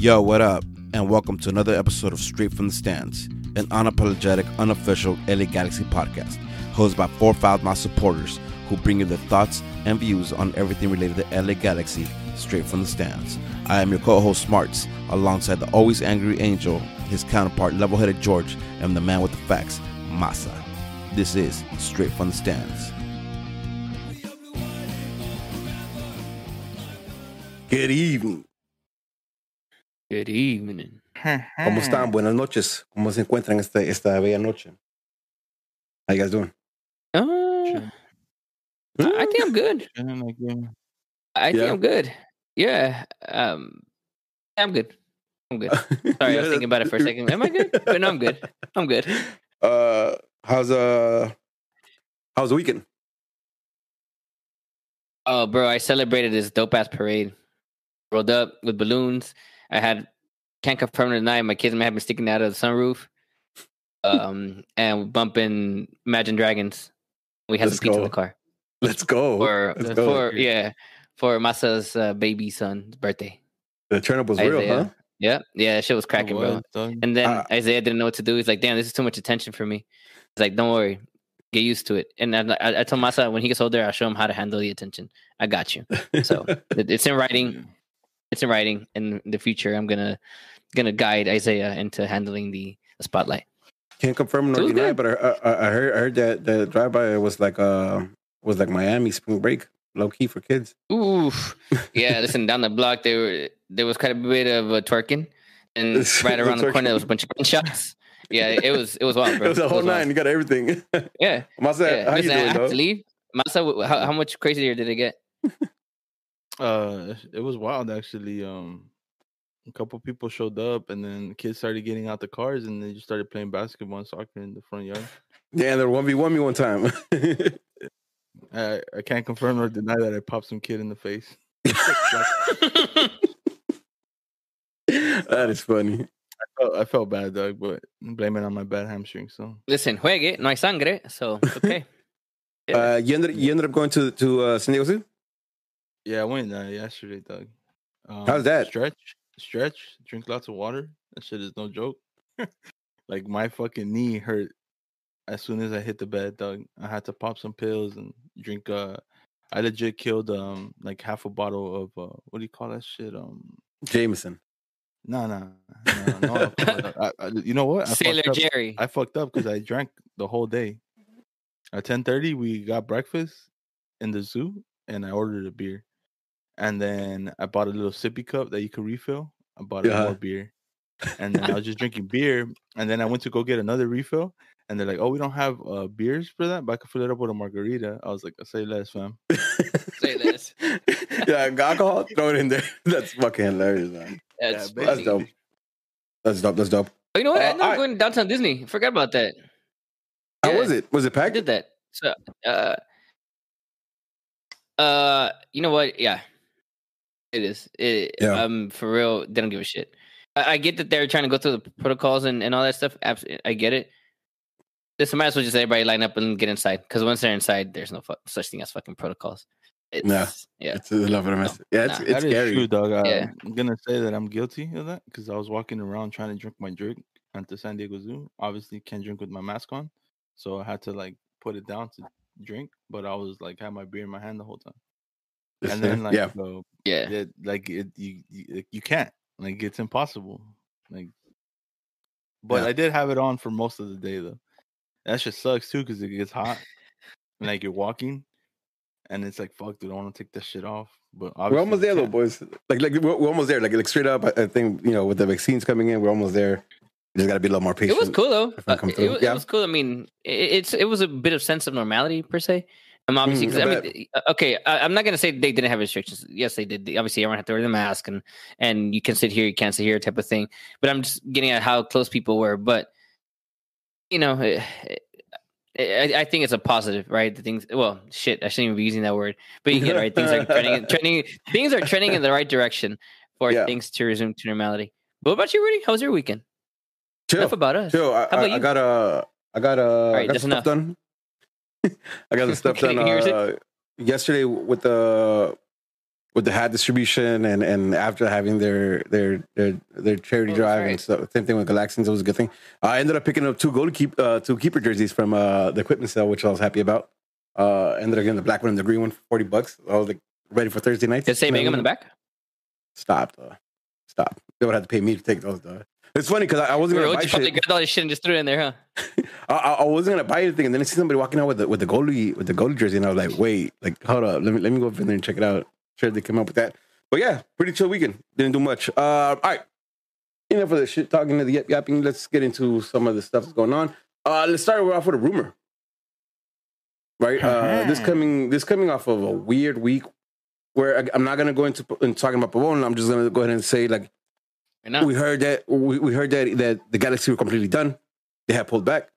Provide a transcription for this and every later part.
Yo, what up? And welcome to another episode of Straight from the Stands, an unapologetic, unofficial LA Galaxy podcast, hosted by four Foul supporters who bring you their thoughts and views on everything related to LA Galaxy straight from the stands. I am your co-host Smarts, alongside the always angry Angel, his counterpart level-headed George, and the man with the facts, Masa. This is Straight from the Stands. Good evening. Good evening. ¿Cómo están? Buenas noches. ¿Cómo se encuentran este, esta bella noche? How you guys doing? Uh, I think I'm good. I think Yeah. I'm good. Yeah. Um, I'm good. I'm good. Sorry, I was thinking about it for a second. Am I good? But no, I'm good. I'm good. Uh, how's uh, how's the weekend? Oh, bro, I celebrated this dope ass parade. Rolled up with balloons. I had can't confirm tonight. My kids may have been sticking out of the sunroof. Um, and bumping Imagine Dragons. We had Let's some pizza in the car Let's go. for Let's go. for yeah for Masa's uh, baby son's birthday. the turnip was real, huh? Yeah, yeah, that shit was cracking, bro. And then Ah. Isaiah didn't know what to do. He's like, "Damn, this is too much attention for me." He's like, "Don't worry, get used to it." And I, I, I told Masa when he gets older, I'll show him how to handle the attention. I got you. So it- it's in writing. It's in writing. In the future, I'm gonna gonna guide Isaiah into handling the, the spotlight. Can't confirm nor was deny, but I, I, I heard I heard that the drive-by was like uh was like Miami spring break, low key for kids. Oof. Yeah, listen, down the block there were there was quite a bit of uh, twerking, and right around the corner there was a bunch of gunshots. Yeah, it was it was wild, bro. it was a whole wild. nine. You got everything. Yeah, Masa, yeah. how you Listen, I doing, have though? to leave. Masa, how, how much crazier did it get? Uh, it was wild actually. Um, a couple people showed up, and then kids started getting out the cars, and they just started playing basketball and soccer in the front yard. Yeah, and they're one v one me one time. I I can't confirm or deny that I popped some kid in the face. that is funny. I felt, I felt bad, Doug, but blame it on my bad hamstring. So Listen, juegue, no hay sangre, so okay. Uh, you ended you ended up going to to uh, San Diego Zoo. Yeah, I went uh, yesterday, Doug. Um, How's that? Stretch, stretch, drink lots of water. That shit is no joke. like my fucking knee hurt as soon as I hit the bed, Doug. I had to pop some pills and drink. Uh, I legit killed um like half a bottle of uh what do you call that shit? Um, Jameson. no, no, no, no. I, I, you know what? I Sailor fucked. Jerry. I fucked up because I drank the whole day. At ten thirty, we got breakfast in the zoo, and I ordered a beer. And then I bought a little sippy cup that you could refill. I bought Yeah. more beer, and then I was just drinking beer. And then I went to go get another refill, and they're like, "Oh, we don't have uh, beers for that, but I could fill it up with a margarita." I was like, "Say less, fam." Say less. yeah, alcohol. Throw it in there. That's fucking hilarious, man. That's, Yeah, That's dope. That's dope. That's dope. Oh, you know what? I Uh, ended up I- going to downtown Disney. Forgot about that. How Yeah. was it? Was it I packed? did that. So, uh, uh, you know what? Yeah, it is. It, Yeah. Um, for real, they don't give a shit. I, I get that they're trying to go through the protocols and, and all that stuff. Abs- I get it. This might as well just everybody line up and get inside because once they're inside, there's no fu- such thing as fucking protocols. It's, Yeah. yeah. It's a love of a mess. Yeah, it's Nah. it's That is scary. true, dog. I, Yeah. I'm gonna say that I'm guilty of that because I was walking around trying to drink my drink at the San Diego Zoo. Obviously, can't drink with my mask on, so I had to like put it down to drink. But I was like had my beer in my hand the whole time, Just and then like yeah, uh, Yeah. it, like it, you, you you can't like it's impossible. Like, but Yeah. I did have it on for most of the day though. That just sucks too because it gets hot. and, like you're walking, and it's like fuck, dude, I want to take that shit off. But we're almost there, though, boys. Like, like we're, we're almost there. Like, like straight up. I, I think you know, with the vaccines coming in, we're almost there. We just got to be a little more patient. It was cool though. Uh, come it, was- Yeah. it was cool. I mean, it, it's it was a bit of sense of normality per se. Um, obviously, Mm, I mean, uh, okay, I, I'm not gonna say they didn't have restrictions. Yes, they did. Obviously, everyone had to wear the mask, and and you can sit here, you can't sit here, type of thing. But I'm just getting at how close people were. But you know, eh, eh, I, I think it's a positive, right? The things. Well, shit, I shouldn't even be using that word. But you get it, right. Things are trending, trending. Things are trending in the right direction for Yeah. things to resume to normality. But what about you, Rudy? How was your weekend? chill. Enough about us. Chill. I, about I, I you? got a. I got a. right, I got stuff enough. done. I got the stuff done uh, yesterday with the with the hat distribution and and after having their their their their charity Oh, drive right. and stuff. Same thing with Galaxians. It was a good thing. I ended up picking up two goalie keep uh, two keeper jerseys from uh, the equipment sale, which I was happy about. Uh, ended up getting the black one and the green one for forty bucks. I was like ready for Thursday night. Does it say Mangum in the back? Stop. Uh, stop. They would have to pay me to take those. Uh. It's funny because I, I wasn't gonna would buy shit. grabbed all this shit and just threw it in there, huh? I, I I wasn't gonna buy anything, and then I see somebody walking out with the with the goalie with the goalie jersey, and I was like, wait, like hold up, let me let me go over there and check it out. Sure, they came up with that. But yeah, pretty chill weekend. Didn't do much. Uh, all right, enough of the shit talking to the yap yapping. Let's get into some of the stuff that's going on. Uh, let's start off with a rumor. Right, uh, this coming this coming off of a weird week where I, I'm not gonna go into, into talking about Pavon. I'm just gonna go ahead and say like Not? we heard that we, we heard that that the Galaxy were completely done. They have pulled back,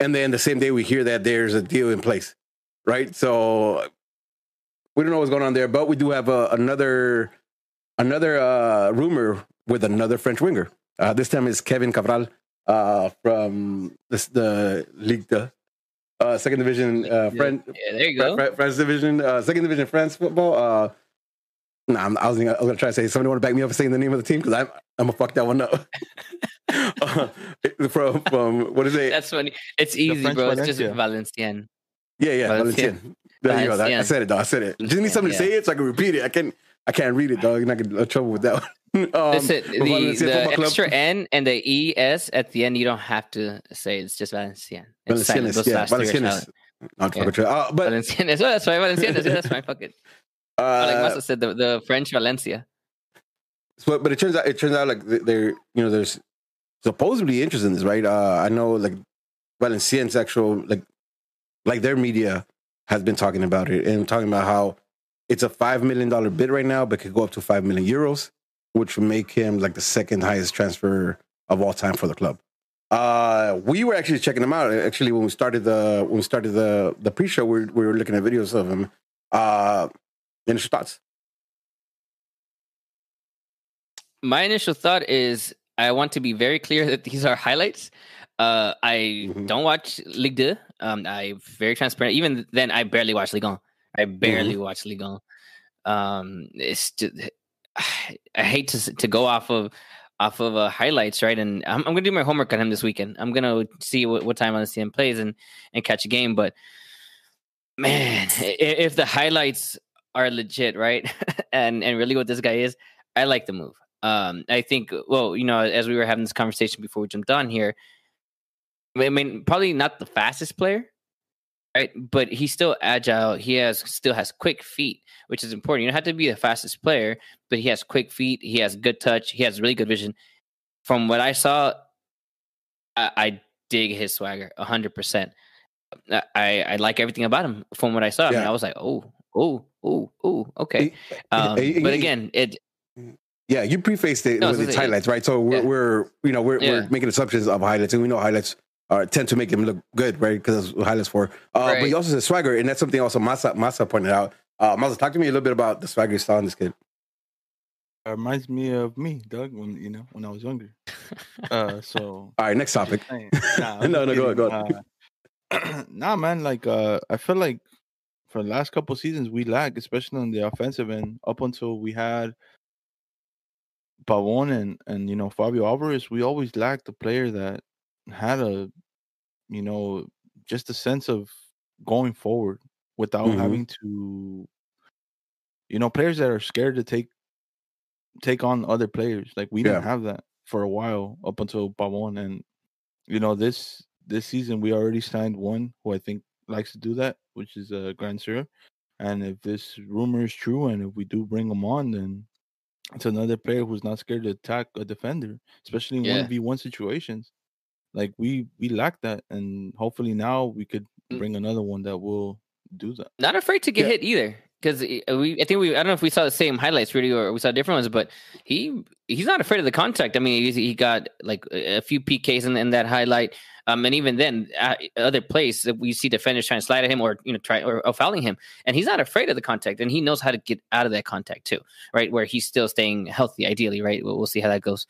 and then the same day we hear that there's a deal in place, right? So we don't know what's going on there, but we do have uh, another another uh, rumor with another French winger. Uh, this time is Kevin Cabral uh, from this, the Ligue 2, uh, second division uh, French Yeah, there you go. Fr- Fr- France division, uh, second division France football. Nah, I'm, I was gonna, I was gonna try to say somebody want to back me up and saying the name of the team because I'm I'm gonna fuck that one up. uh, from from what is it? That's funny. It's easy, bro. It's just. Valenciennes. yeah, yeah, Valenciennes. Valenciennes. There you go. I said it, though. I said it. Just need somebody to say it so I can repeat it. I can't. I can't read it, dog. You're not gonna get in trouble with that one. Um, Listen, the, the extra N and the ES at the end, you don't have to say it's just Valenciennes. It's. Valenciennes, yeah, last three are Valenciennes. Not Yeah. uh, but Valenciennes. Oh, that's right. Valenciennes. Yeah, that's fine. Fuck it. I like uh, must have said the, the French Valencia. So, but it turns out it turns out like th- there, you know, there's supposedly interest in this, right? Uh, I know like Valenciennes actual like like their media has been talking about it and talking about how it's a five million dollar bid right now, but could go up to five million euros, which would make him like the second highest transfer of all time for the club. Uh, we were actually checking him out. Actually, when we started the when we started the the pre show, we, were- we were looking at videos of him. Uh, initial thoughts. My initial thought is I want to be very clear that these are highlights. Uh, I Mhm. don't watch Ligue 2. Um, I'm very transparent. Even then, I barely watch Ligue 1. I barely watch Ligue 1. Um, it's just, I hate to to go off of off of uh, highlights, right? And I'm, I'm gonna do my homework on him this weekend. I'm gonna see what, what time on the CM plays and and catch a game. But man, if the highlights are legit, right, and and really what this guy is, I like the move. Um, I think, well, you know, as we were having this conversation before we jumped on here, I mean, probably not the fastest player, right? But he's still agile. He has still has quick feet, which is important. You don't have to be the fastest player, but he has quick feet. He has good touch. He has really good vision. From what I saw, I, I dig his swagger hundred percent. I I like everything about him from what I saw. I, mean, I was like, oh, oh, oh, oh, okay. Um, Hey, hey, but again, it Yeah, you prefaced it No, with its the- highlights, right? So we're, yeah. we're you know we're, Yeah. we're making assumptions of highlights, and we know highlights are tend to make them look good, right? Because that's what highlights for. Uh, But Right. he also said swagger, and that's something also Masa Masa pointed out. Uh, Masa, talk to me a little bit about the swagger you saw in this kid. It reminds me of me, Doug, when you know when I was younger. Uh, so All right, next topic. Hey, Nah, I'm No, no, go ahead, go Uh, nah, man. Like, uh, I feel like for the last couple seasons we lack, especially on the offensive end. Up until we had Pavon and and you know Fabio Alvarez, we always lacked a player that had a, you know, just a sense of going forward without Mhm. having to, you know, players that are scared to take take on other players. Like we didn't have that for a while up until Pavon, and you know this this season we already signed one who I think likes to do that, which is uh, Grandsir. And if this rumor is true, and if we do bring him on, then it's another player who's not scared to attack a defender, especially in one v one situations. Like we we lack that, and hopefully now we could Mm. bring another one that will do that. not afraid to get Yeah. hit either. Because we, I think we, I don't know if we saw the same highlights, really, or we saw different ones, but he, he's not afraid of the contact. I mean, he's, he got like a a few PKs in, in that highlight, um, and even then, uh, other plays that we see defenders trying to slide at him or you know try or, or fouling him, and he's not afraid of the contact, and he knows how to get out of that contact too, right? Where he's still staying healthy, ideally, right? We'll, we'll see how that goes.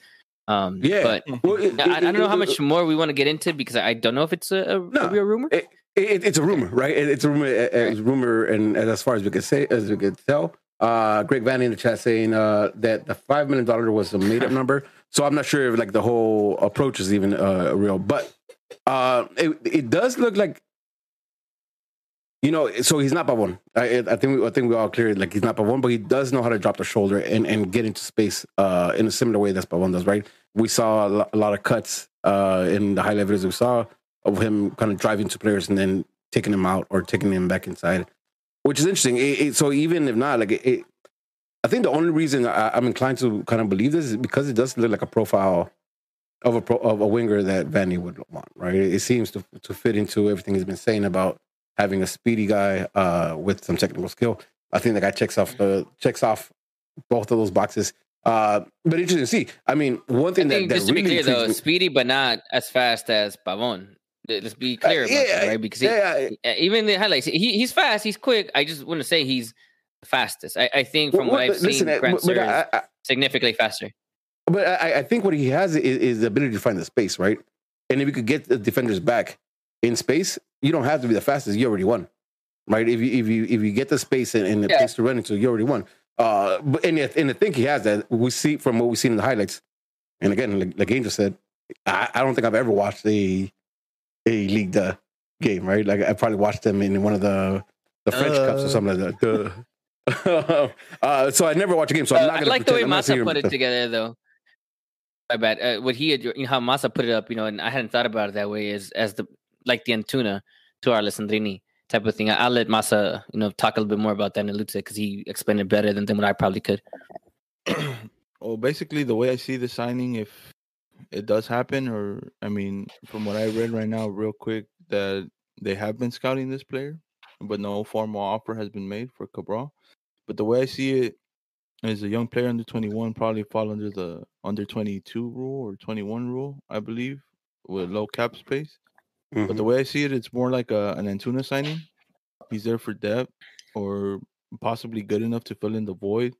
Um, Yeah. but Well, it- I, I don't know how much more we want to get into because I don't know if it's a, a, No. a real rumor. It, it, it's a rumor, right? It, it's a rumor. It's a rumor, and, as far as we could say, as we could tell, Uh, Greg Van in the chat saying uh, that the five million dollar was a made up number. So I'm not sure if like the whole approach is even uh, real, but uh, it it does look like you know. So he's not Pavon. I, I think we, I think we all clear like he's not Pavon, but he does know how to drop the shoulder and, and get into space uh, in a similar way that's Pavon does. Right? We saw a lo- a lot of cuts uh, in the high levels we saw of him kind of driving to players and then taking them out or taking them back inside, which is interesting. It, it, so even if not, like it, I think the only reason I, I'm inclined to kind of believe this is because it does look like a profile of a pro, of a winger that Vanney would want. Right? It seems to to fit into everything he's been saying about having a speedy guy uh, with some technical skill. I think the guy checks off the checks off both of those boxes. Uh, but interesting to see. I mean, one thing that, that just to really be clear though, me- speedy but not as fast as Pavon. Let's be clear about yeah, that, right? Because he, yeah, uh, even the highlights, he, he's fast, he's quick. I just want to say he's the fastest. I, I think from Well, what I've listen, seen, uh, Grant but, but I, I, significantly faster. But I, I think what he has is, is the ability to find the space, right? And if you could get the defenders back in space, you don't have to be the fastest. You already won, right? If you if you if you get the space and, and the Yeah. place to run into, you already won. Uh, but and I- and I think he has that. We see from what we've seen in the highlights. And again, like, like Angel said, I, I don't think I've ever watched a a league uh, game, right? Like I probably watched them in one of the the French cups or Uh. something like that. Uh, so I never watch a game, so I'm Uh, not I gonna like the way pretend- Masa put and it together, though. My bad. Uh, what he had, you know, how Masa put it up, you know, and I hadn't thought about it that way as as the like the Antuna to our Alessandrini type of thing. I, I'll let Masa, you know, talk a little bit more about that in Lutze because he explained it better than, than what I probably could. well, basically, the way I see the signing, if it does happen, or I mean, from what I read right now, real quick, that they have been scouting this player, but no formal offer has been made for Cabral. But the way I see it is a young player under 21 probably fall under the under 22 rule or 21 rule, I believe, with low cap space. But the Mhm. way I see it, it's more like a, an Antuna signing. He's there for depth or possibly good enough to fill in the void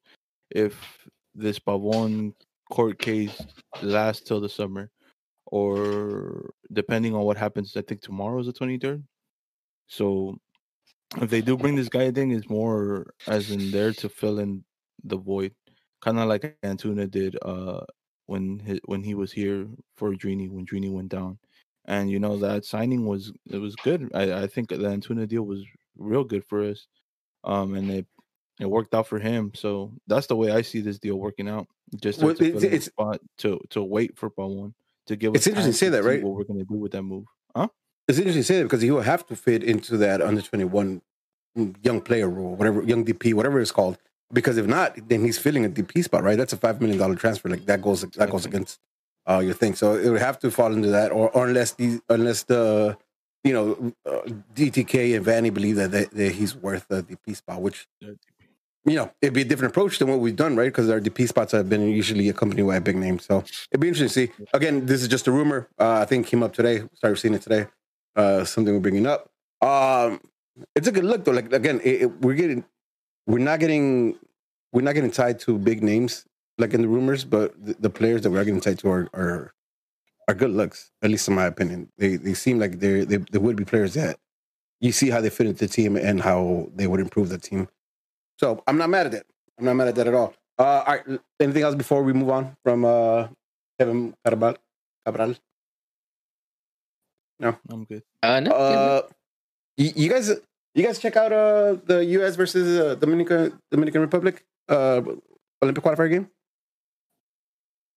if this Pavon court case lasts till the summer, or depending on what happens. I think tomorrow is the 23rd. So if they do bring this guy, I think it's more as in there to fill in the void, kind of like Antuna did uh, when he, when he was here for Drini when Drini went down and you know that signing was it was good. I, I think the Antuna deal was real good for us, um, and it it worked out for him. So that's the way I see this deal working out. Just Well, to, to it's- fill in the it's- spot to to wait for Pavon to give It's us. interesting to say that, right? What we're gonna do with that move, huh? It's interesting to say that because he will have to fit into that under 21 young player rule, whatever, young DP, whatever it's called. Because if not, then he's filling a DP spot, right? That's a $5 million transfer. Like that goes, that goes against uh, your thing. So it would have to fall into that, or, or unless the, unless the, you know, uh, DTK and Vanney believe that, that, that he's worth a DP spot, which, you know, it'd be a different approach than what we've done, right? Because our DP spots have been usually accompanied by a big name. So it'd be interesting to see. Again, this is just a rumor. Uh, I think came up today. Started seeing it today. Uh, something we're bringing up. Um, it's a good look though. Like again, it, it- we're getting, we're not getting, we're not getting tied to big names like in the rumors, but the, the players that we're getting tied to are, are are good looks. At least in my opinion, they they seem like they're, they they would be players that you see how they fit into the team and how they would improve the team. So I'm not mad at that. I'm not mad at that at all. Uh, all right. Anything else before we move on from uh, Kevin Cabral? Cabral? No, I'm good. Uh, no, Uh, you, you guys, you guys check out uh the U.S. versus uh, Dominican Dominican Republic uh Olympic qualifier game.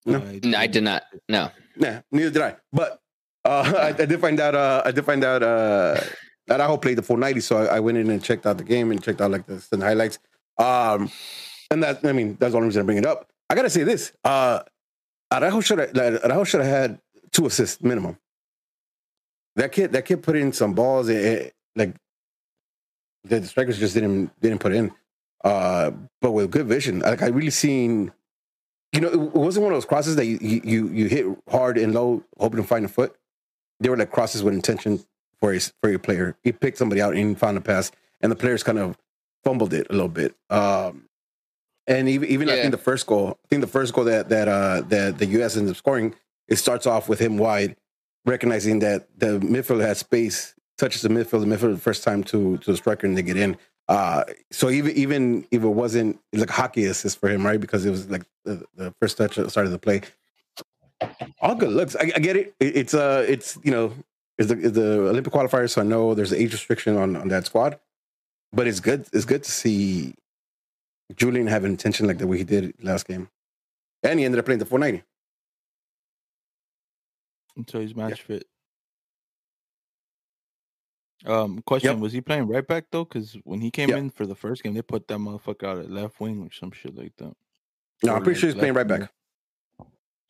No. no, I did not. No. Nah, neither did I. But uh, I, I did find out. Uh, I did find out uh, that Araujo played the full ninety, so I, I went in and checked out the game and checked out like the, the highlights. Um, and that I mean that's the only reason I bring it up. I gotta say this: uh, Araujo should have like, Araujo should have had two assists minimum. That kid, that kid put in some balls. eh, eh, like the strikers just didn't didn't put in. Uh, but with good vision, like I really seen you know, it wasn't one of those crosses that you you you hit hard and low, hoping to find a foot. They were like crosses with intention for his for your player. He picked somebody out and found a pass, and the players kind of fumbled it a little bit. Um, and even even I think the first goal, I think the first goal that that uh that the U.S. ends up scoring, it starts off with him wide, recognizing that the midfield has space, touches the midfield, the midfield the first time to to the striker, and they get in. Uh, so even even if it wasn't like hockey assist for him, right? Because it was like the, the first touch at the start of the play. All good looks. I, I get it. it. It's uh, it's you know, it's the, it's the Olympic qualifier, so I know there's an age restriction on on that squad. But it's good. It's good to see Julian have intention like the way he did last game, and he ended up playing the 490. Until he's match fit. Um, question: Was he playing right back though? Because when he came Yep. in for the first game, they put that motherfucker out at left wing or some shit like that. No, Or I'm pretty sure he's playing right back.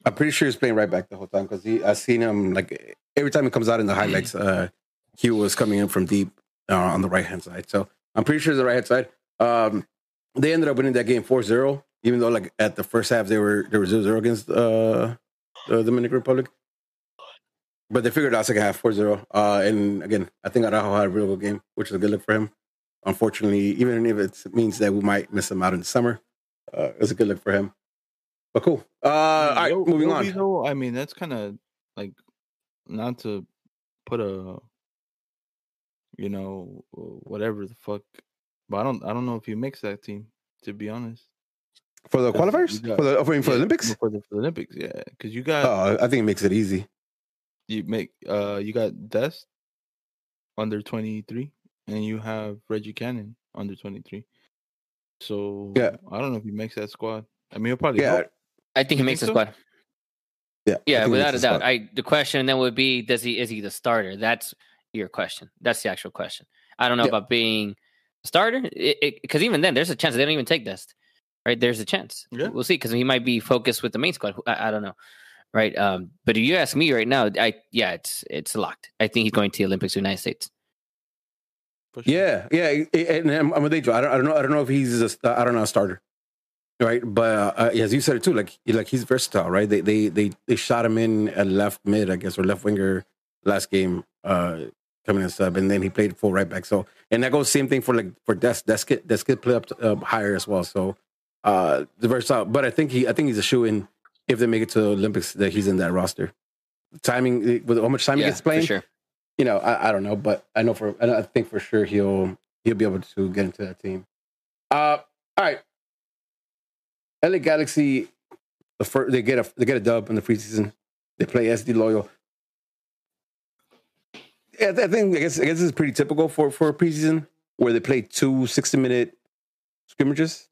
I'm pretty sure he's playing right back the whole time because he. I've seen him like every time he comes out in the highlights. Uh, he was coming in from deep uh, on the right hand side. So I'm pretty sure it's the right hand side. Um, they ended up winning that game 4-0, even though like at the first half they were they were 0-0 against uh, the Dominican Republic. But they figured out second half 4-0. Uh, and again, I think Araujo had a real good game, which is a good look for him. Unfortunately, even if it means that we might miss him out in the summer, uh, it's a good look for him. But cool. Uh, all right, moving on. Though, I mean, that's kind of like not to put a, you know, whatever the fuck. But I don't, I don't know if you mix that team. To be honest, For the qualifiers? got- For the, for, for the Olympics? For the, for the Olympics, yeah, because you got Oh, I think it makes it easy. You make uh you got Dest under twenty three, and you have Reggie Cannon under twenty three. So Yeah. I don't know if he makes that squad. I mean, it'll probably Yeah. help. I think he You makes the so? squad. Yeah. Yeah, without a doubt. squad. I the question then would be, does he is he the starter? That's your question. That's the actual question. I don't know Yeah. about being a starter because even then, there's a chance they don't even take Dest. Right, there's a chance. Yeah. We'll see because he might be focused with the main squad. I, I don't know. Right, um, but if you ask me right now, I yeah, it's it's locked. I think he's going to the Olympics, United States. sure. Yeah, yeah, and I'm, I'm with Angel. I don't, I don't know. I don't know if he's a, I don't know a starter, right? But uh, as you said it too, like like he's versatile, right? They they they they shot him in at left mid, I guess, or left winger last game, uh, coming in sub, and then he played full right back. So and that goes same thing for like for Des Des kid Des kid play up uh, higher as well. So uh, the versatile, but I think he I think he's a shoe in if they make it to the Olympics that he's in that roster. Timing with how much time he yeah, gets playing, sure. you know, I, I don't know, but I know for I I think for sure he'll he'll be able to get into that team. Uh, all right. LA Galaxy, the first they get a they get a dub in the preseason. They play SD Loyal. Yeah, I think I guess I guess this is pretty typical for for a preseason where they play two 60 minute scrimmages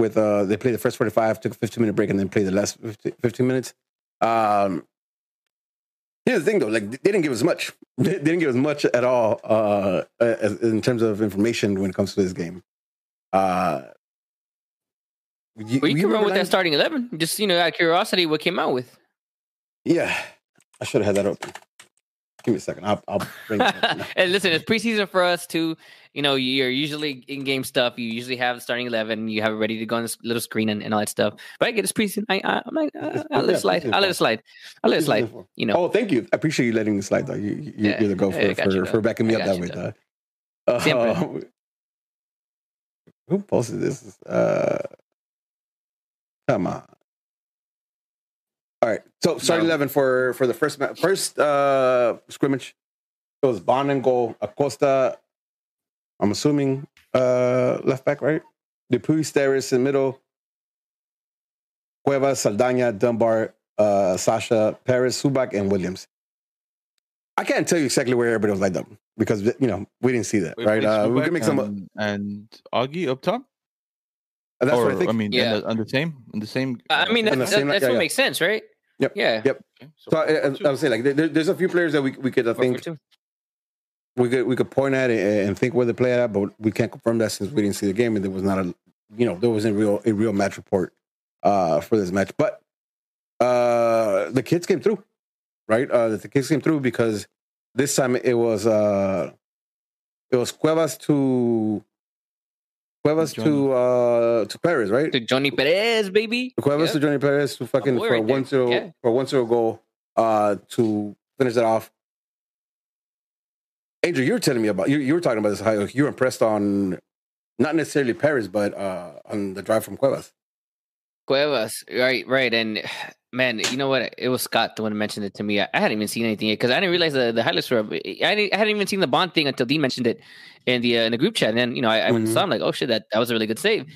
with uh they play the first 45, took a 15 minute break, and then play the last 15, 15 minutes. Um Here's the thing, though. Like they didn't give us much. They didn't give us much at all uh, as, in terms of information when it comes to this game. Uh, you, Well, you can run with that starting eleven. Just you know, out of curiosity, what came out with? Yeah, I should have had that open. Give me a second. I'll, I'll bring it up. and listen, it's preseason for us too. You know, you're usually in game stuff. You usually have starting eleven. You have it ready to go on this little screen and, and all that stuff. But I get it's preseason. I, I, I'm like, uh, I'll let it slide. I'll let it slide. I'll let it slide. You know, Oh, thank you. I appreciate you letting me slide, though. You, you, Yeah, you're the go yeah, for, you, for, backing me up that way, though. Uh, who posted this? Uh, come on. All right. So starting No. eleven for for the first ma- first uh scrimmage. It was Bond and goal. Acosta. I'm assuming uh left back, right? DePuy, Steres in middle. Cuevas, Saldana, Dunbar, uh, Sasha, Perez, Zubak, and Williams. I can't tell you exactly where everybody was lined up because you know we didn't see that, Wait, right? Uh, we can make some. and, and Augie up top. That's or, what I think. mean, Yeah. yeah, on the same, on the same. I mean, in that's, the same- that's yeah, what yeah. makes sense, right? Yep, Yeah. yep. Okay, So I, I, I would say like there, there's a few players that we we could I think two. We could we could point at it and think where they play at, but we can't confirm that since we didn't see the game and there was not a you know there wasn't a real a real match report uh for this match. But uh the kids came through, right? Uh the kids came through because this time it was uh it was Cuevas to Cuevas to uh to Perez, right? To Johnny Perez, baby. Cuevas Yep. to Johnny Perez to fucking boy for a right there. one zero Yeah. for a one zero goal uh to finish it off. Angel, you were telling me about you, you were talking about this how you were impressed on not necessarily Perez, but uh on the drive from Cuevas. Cuevas, right, right, and Man, you know what? It was Scott the one who mentioned it to me. I, I hadn't even seen anything yet because I didn't realize the, the highlights were. up. I, didn't, I hadn't even seen the Bond thing until Dean mentioned it in the uh, in the group chat. And then you know, I, I went and Mhm. saw. I'm like, oh shit, that, that was a really good save.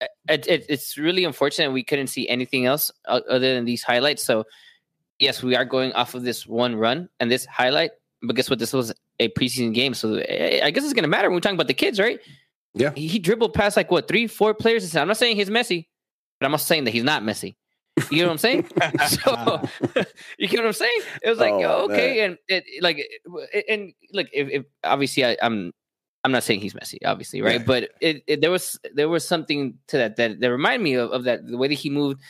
Uh, It, it, it's really unfortunate we couldn't see anything else other than these highlights. So yes, we are going off of this one run and this highlight. But guess what? This was a preseason game, so eh, I guess it's gonna matter when we're talking about the kids, right? Yeah. he, he dribbled past like what three, four players. I'm not saying he's messy, but I'm also saying that he's not messy. You know what I'm saying? so you get what I'm saying? It was like, Oh, yo, okay, and it, like, and look, if, if obviously I, I'm, I'm not saying he's messy, obviously, right? Yeah. But it, it, there was there was something to that that that reminded me of, of that the way that he moved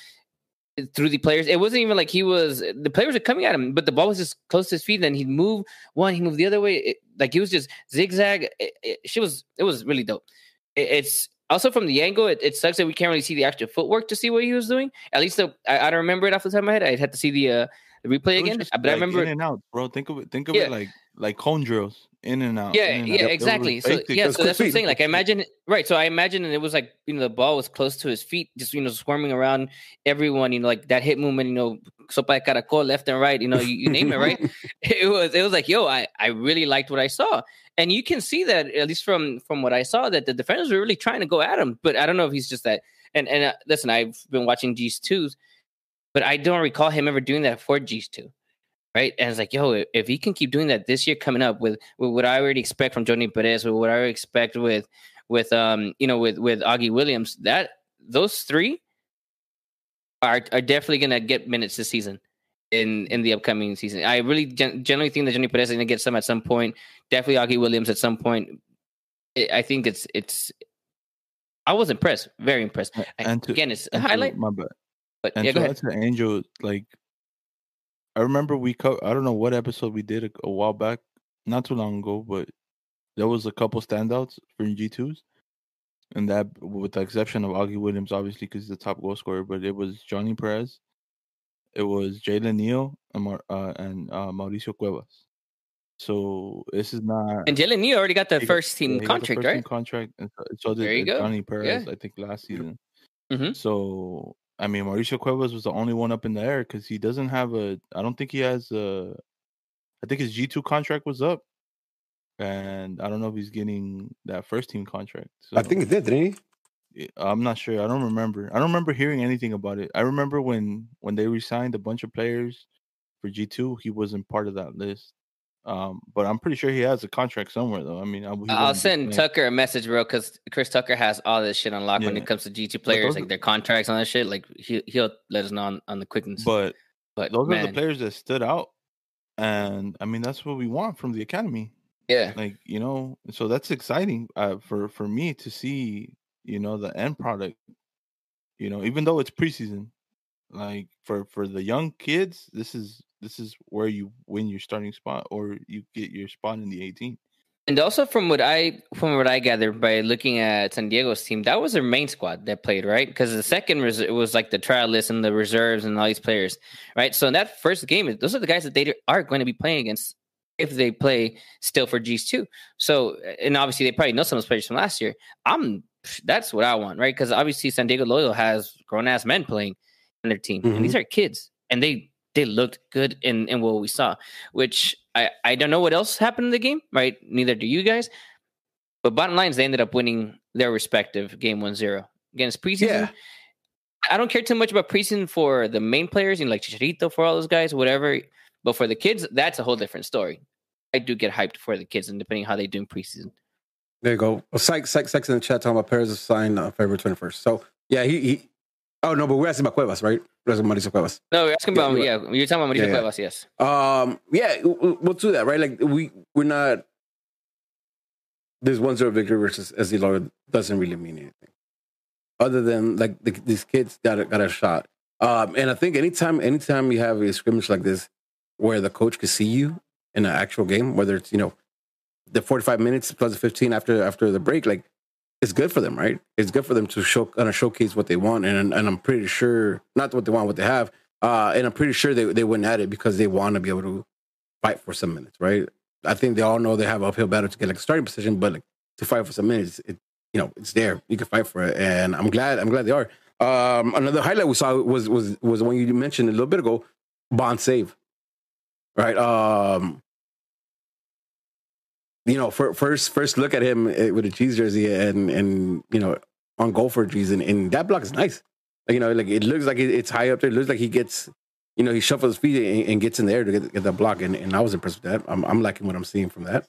through the players. It wasn't even like he was the players are coming at him, but the ball was just close to his feet. And then he'd move one, he moved the other way. It, like he was just zigzag. It, it, she was it was really dope. It, it's also from the angle. It, sucks that we can't really see the actual footwork to see what he was doing. At least the, I, I don't remember it off the top of my head. I'd have to see the uh, the replay again. just, But I remember in and out, bro. Think of it. Think of Yeah. it like like cone drills, in and out. Yeah, and yeah, out. Exactly. So yeah, That's so that's what I'm saying. Like I imagine, right? So I imagine it was like you know the ball was close to his feet, just you know swarming around everyone. You know, like that hit movement. You know, sopa de caracol left and right. You know, you, you name it, right? It was it was like yo, I I really liked what I saw, and you can see that at least from from what I saw that the defenders were really trying to go at him. But I don't know if he's just that. And and uh, listen, I've been watching G's twos, but I don't recall him ever doing that for G's two right? And it's like, yo, if- he can keep doing that this year coming up with, with what I already expect from Joni Perez, with what I already expect with with um, you know, with with Augie Williams, that those three are are definitely gonna get minutes this season in in the upcoming season. I really gen- generally think that Joni Perez is gonna get some at some point. Definitely Augie Williams at some point. I I think it's it's. I was impressed, very impressed. And to, Again, it's a and to- highlight, my bad. but And yeah, go to ahead. to Angel, like I remember we co- I don't know what episode we did a, a while back, not too long ago, but there was a couple standouts for G twos, and that with the exception of Augie Williams, obviously because he's the top goal scorer, but it was Johnny Perez, it was Jalen Neal, and Mar- uh, and uh, Mauricio Cuevas. So this is not And Jalen Neal already got the he first team yeah, contract, first right? team contract, and so, so did There you uh, go. Johnny Perez, I think last season. Mhm. So I mean, Mauricio Cuevas was the only one up in the air because he doesn't have a. I don't think he has a. I think his G two contract was up, and I don't know if he's getting that first team contract. So I think it did, didn't he? I'm not sure. I don't remember. I don't remember hearing anything about it. I remember when when they resigned a bunch of players for G two, he wasn't part of that list. Um, but I'm pretty sure he has a contract somewhere though. I mean, I, I'll send Tucker a message, bro, because Chris Tucker has all this shit unlocked lock when it comes to G2 players, like are- their contracts and that shit. Like he he'll let us know on, on the quickness. But, But those are the players that stood out, and I mean that's what we want from the academy. yeah, like you know so that's exciting uh, for for me to see you know the end product you know even though it's preseason like for for the young kids this is this is where you win your starting spot or you get your spot in the 18 and also from what I from what I gathered by looking at San Diego's team, that was their main squad that played, right? Because the second res- it was like the trial list and the reserves and all these players, right? So in that first game, those are the guys that they are going to be playing against if they play still for G's two. So and obviously they probably know some of those players from last year. I'm that's what I want, right? Because obviously San Diego Loyal has grown ass men playing on their team, and mm-hmm. these are kids, and they they looked good in in what we saw. Which I I don't know what else happened in the game, right? Neither do you guys. But bottom line is they ended up winning their respective game 1-0 against preseason. Yeah. I don't care too much about preseason for the main players, you know, like Chicharito for all those guys, whatever. But for the kids, that's a whole different story. I do get hyped for the kids, and depending how they do in preseason. There you go. Oh, Sykes, Sykes, Sykes in the chat talking about Perez is signed uh, February 21st. So, yeah, he, he. Oh, no, but we're asking about Cuevas, right? We're asking about Mauricio Cuevas. No, we're asking Yeah, about yeah, you're talking about Mauricio Yeah, yeah. Cuevas, yes. Um, yeah, we'll do that, right? Like we we're not. This one zero victory versus SD Loyal doesn't really mean anything, other than like the, these kids got a, got a shot. Um, and I think anytime anytime you have a scrimmage like this, where the coach could see you in an actual game, whether it's you know the forty five minutes plus the fifteen after after the break, like it's good for them, right? It's good for them to show kind of showcase what they want, and and I'm pretty sure not what they want, what they have. Uh, and I'm pretty sure they, they went at it because they want to be able to fight for some minutes, right? I think they all know they have uphill battle to get like a starting position, but like to fight for some minutes, it you know it's there. You can fight for it, and I'm glad I'm glad they are. Um, another highlight we saw was was was one you mentioned a little bit ago, Bond save. Right. Um, you know, for, first first look at him eh, with a cheese jersey and and you know on Gopher jersey, and, and that block is nice. Like, you know, like it looks like it's high up there. It looks like he gets, you know, he shuffles his feet and, and gets in there to get, get that block, and, and I was impressed with that. I'm I'm liking what I'm seeing from that.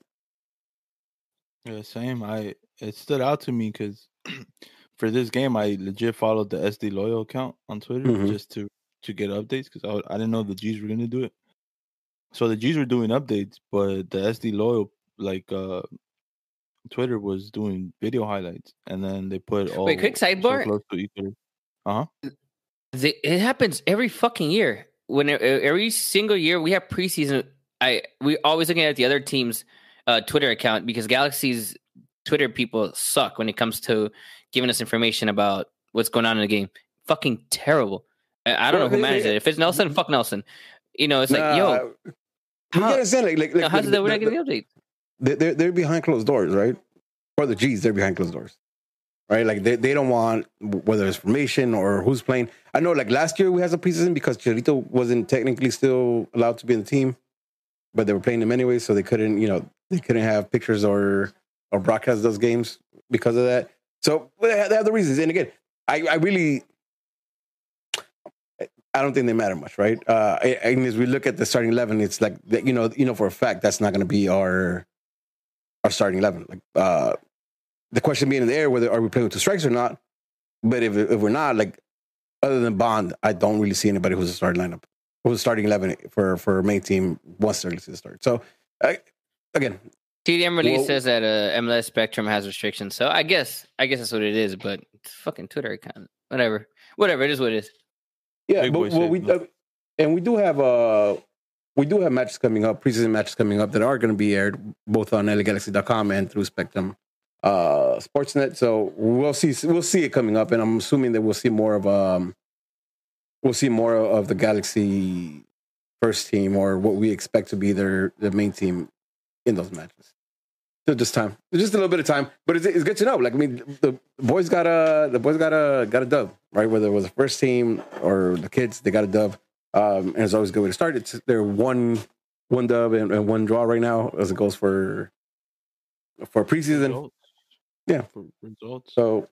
Yeah, same. I it stood out to me because for this game, I legit followed the SD Loyal account on Twitter Mhm. just to to get updates because I, I didn't know the G's were gonna do it. So the G's were doing updates, but the SD Loyal like uh Twitter was doing video highlights, and then they put all Wait, quick so sidebar. close to each other. The, it happens every fucking year. When every single year we have preseason, I we always looking at the other team's uh, Twitter account because Galaxy's Twitter people suck when it comes to giving us information about what's going on in the game. Fucking terrible. I, I don't know who manages it. If it's Nelson, fuck Nelson. You know, it's like, yo, how- gotta like, like, like how's the- that? We're not getting the update. They- they're they're behind closed doors, right? Or the G's, they're behind closed doors, right? Like they, they don't want whether it's formation or who's playing. I know, like last year we had some preseason because Chirito wasn't technically still allowed to be in the team, but they were playing them anyway, so they couldn't, you know, they couldn't have pictures or or broadcast those games because of that. So they have, they have the reasons. And again, I, I really. I don't think they matter much, right? Uh, and as we look at the starting eleven, it's like you know, you know for a fact that's not going to be our our starting eleven. Like uh, the question being in the air, whether are we playing with two strikes or not? But if if we're not, like other than Bond, I don't really see anybody who's a starting lineup, who's starting eleven for for main team once they're to start. So I, again, TDM release Well- says that uh, MLS Spectrum has restrictions, so I guess I guess that's what it is. But it's fucking Twitter account, whatever, whatever. It is what it is. yeah, Big but well, we uh, and we do have uh we do have matches coming up, preseason matches coming up that are going to be aired both on LAGalaxy.com and through Spectrum uh Sportsnet. So we'll see we'll see it coming up, and I'm assuming that we'll see more of um we'll see more of the Galaxy first team or what we expect to be their the main team in those matches. So just time, just a little bit of time, but it's, it's good to know. Like I mean, the boys got a the boys got a got a dub, right? Whether it was the first team or the kids, they got a dub, um, and it's always a good way to start. It's they're one one dub and, and one draw right now as it goes for for preseason. Results. Yeah. For results. So,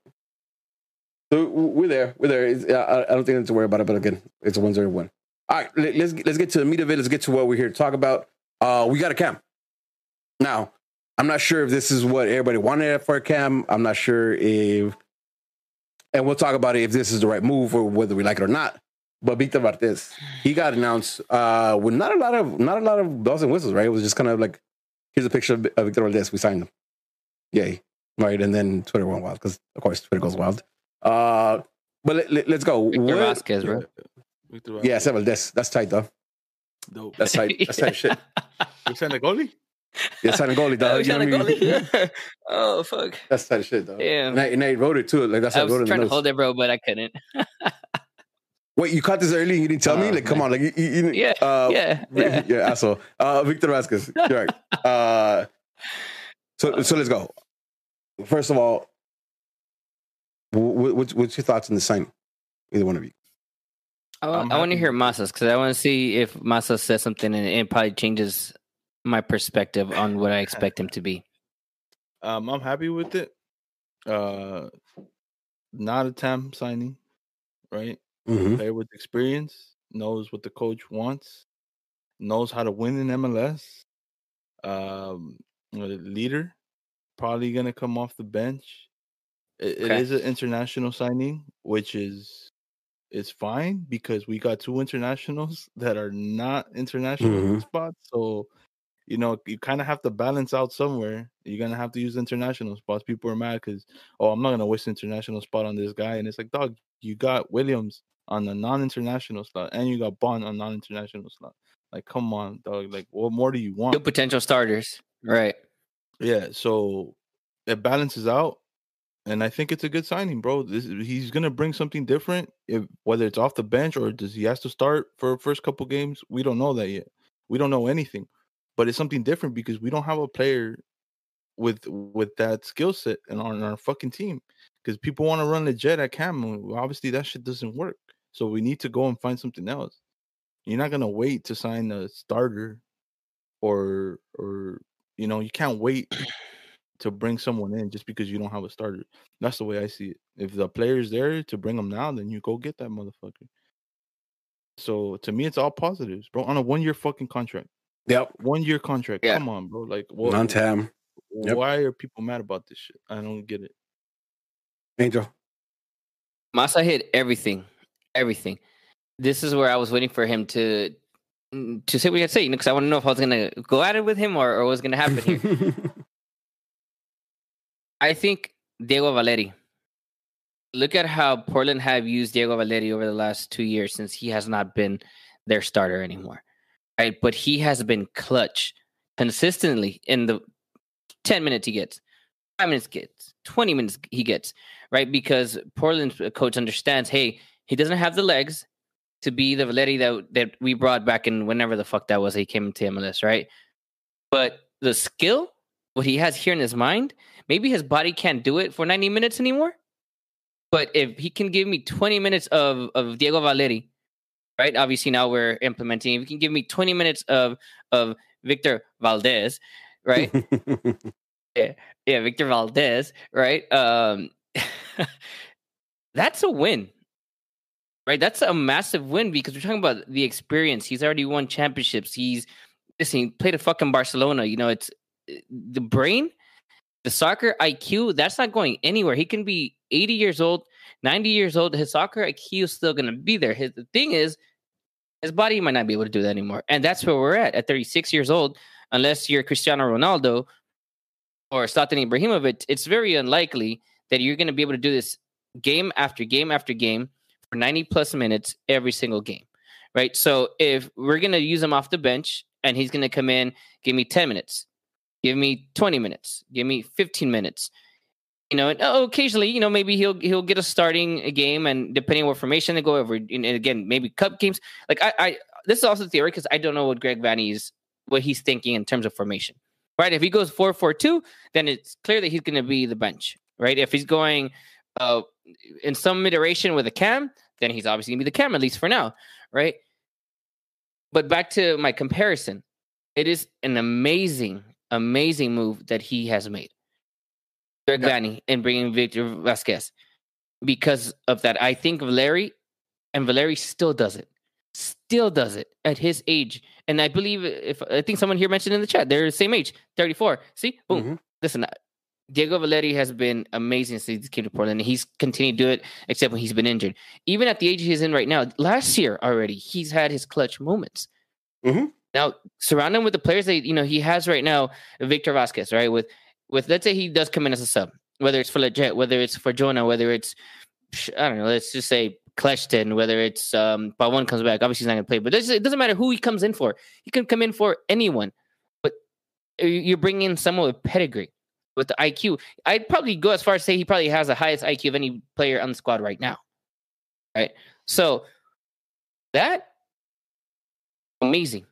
so we're there. We're there. It's, I, I don't think I need to worry about it. But again, it's a one zero one. All right, let, let's let's get to the meat of it. Let's get to what we're here to talk about. Uh, we got a cam. Now, I'm not sure if this is what everybody wanted for a cam. I'm not sure if, and we'll talk about it if this is the right move or whether we like it or not. But Victor Martez, he got announced uh, with not a lot of not a lot of bells and whistles. Right? It was just kind of like, here's a picture of of Victor Martez. We signed him. Yay! Right, and then Twitter went wild because of course Twitter goes wild. Uh, but let, let, us go. Victor What- Vasquez, bro. Victor yeah, Vasquez. several. That's that's tight though. Dope. That's tight. That's tight shit. We signed a goalie? Yeah, a goalie, Oh, dog. he's You know what I mean? goalie. oh fuck! That's tight shit, though. Yeah. And I, and I wrote it too. Like that's how I I, was wrote it. in trying to hold it, bro, but I couldn't. Wait, you caught this early and you didn't tell me? Oh, Like, come man. on, like, you, you, you- Yeah, uh, yeah, Vi- yeah. yeah, asshole. Uh, Victor Vasquez. You're right. Uh, so, so let's go. First of all, wh- wh- what's, what's your thoughts on the sign? Either one of you. I, I'm want to hear Masas because I want to see if Masa says something and it probably changes my perspective on what I expect him to be. Um, I'm happy with it. Uh, not a TAM signing, right? Mm-hmm. Player with experience knows what the coach wants, knows how to win in MLS. Um, leader, probably gonna come off the bench. It, it Okay. is an international signing, which is is fine because we got two internationals that are not international Mhm. spots. So, you know, you kind of have to balance out somewhere. You're gonna have to use international spots. People are mad because, oh, I'm not gonna waste international spot on this guy. And it's like, dog, you got Williams on the non-international slot, and you got Bond on non-international slot. Like, come on, dog. Like, what more do you want? Two potential starters, right? Yeah, so it balances out, and I think it's a good signing, bro. This he's gonna bring something different. If whether it's off the bench or does he has to start for first couple games, we don't know that yet. We don't know anything, but it's something different because we don't have a player with with that skill set in our, our fucking team. because people want to run the jet at Cam. Obviously, that shit doesn't work. So we need to go and find something else. You're not gonna wait to sign a starter, or or you know you can't wait to bring someone in just because you don't have a starter. That's the way I see it. If the player's there to bring them now, then you go get that motherfucker. So to me, it's all positives, bro. On a one year fucking contract. Yep. One year contract. Yeah. Come on, bro. Like what Non tam. Yep. why are people mad about this shit? I don't get it. Angel. Masa hit everything, everything. This is where I was waiting for him to mm, to say what he had to say, you know, because I want to know if I was gonna go at it with him or, or what's gonna happen here. I think Diego Valeri. Look at how Portland have used Diego Valeri over the last two years since he has not been their starter anymore. Right. But he has been clutch consistently in the 10 minutes he gets, five minutes gets, 20 minutes he gets, right? Because Portland's coach understands, hey, he doesn't have the legs to be the Valeri that, that we brought back in whenever the fuck that was he came into MLS, right? But the skill, what he has here in his mind, maybe his body can't do it for 90 minutes anymore. But if he can give me 20 minutes of, of Diego Valeri, right? Obviously now we're implementing. If he can give me 20 minutes of of Victor Valdez, right? yeah, Victor Valdez, right? Um that's a win. Right? That's a massive win because we're talking about the experience. He's already won championships. He's listen, he played a fucking Barcelona. You know, it's the brain, the soccer IQ, that's not going anywhere. He can be 80 years old, 90 years old. His soccer IQ is still gonna be there. His the thing is his body might not be able to do that anymore. And that's where we're at at 36 years old, unless you're Cristiano Ronaldo or Zlatan Ibrahimovic, it's very unlikely that you're going to be able to do this game after game after game for 90 plus minutes every single game, right? So if we're going to use him off the bench and he's going to come in, give me 10 minutes, give me 20 minutes, give me 15 minutes. You know, and oh, occasionally, you know, maybe he'll he'll get a starting game, and depending on what formation they go over, and again, maybe cup games. Like I, I this is also theory because I don't know what Greg Vanney's what he's thinking in terms of formation right? If he goes four four two, then it's clear that he's going to be the bench, right? If he's going uh, in some iteration with a cam, then he's obviously to be the cam at least for now, right? But back to my comparison, it is an amazing, amazing move that he has made. Vanney, in bringing Victor Vasquez. Because of that, I think Valeri and Valeri still does it still does it at his age. And I believe if I think someone here mentioned in the chat, they're the same age, 34. See, boom. Mm-hmm. Listen, Diego Valeri has been amazing since he came to Portland. And he's continued to do it, except when he's been injured. Even at the age he's in right now, last year already, he's had his clutch moments. Mm-hmm. Now, surround him with the players that you know he has right now, Victor Vasquez, right? With with let's say he does come in as a sub, whether it's for Lletget, whether it's for Jonah, whether it's I don't know, let's just say Kljestan, whether it's um one comes back, obviously he's not gonna play, but it doesn't matter who he comes in for. He can come in for anyone, but you're bringing in someone with pedigree, with the IQ. I'd probably go as far as say he probably has the highest IQ of any player on the squad right now, right? So that amazing.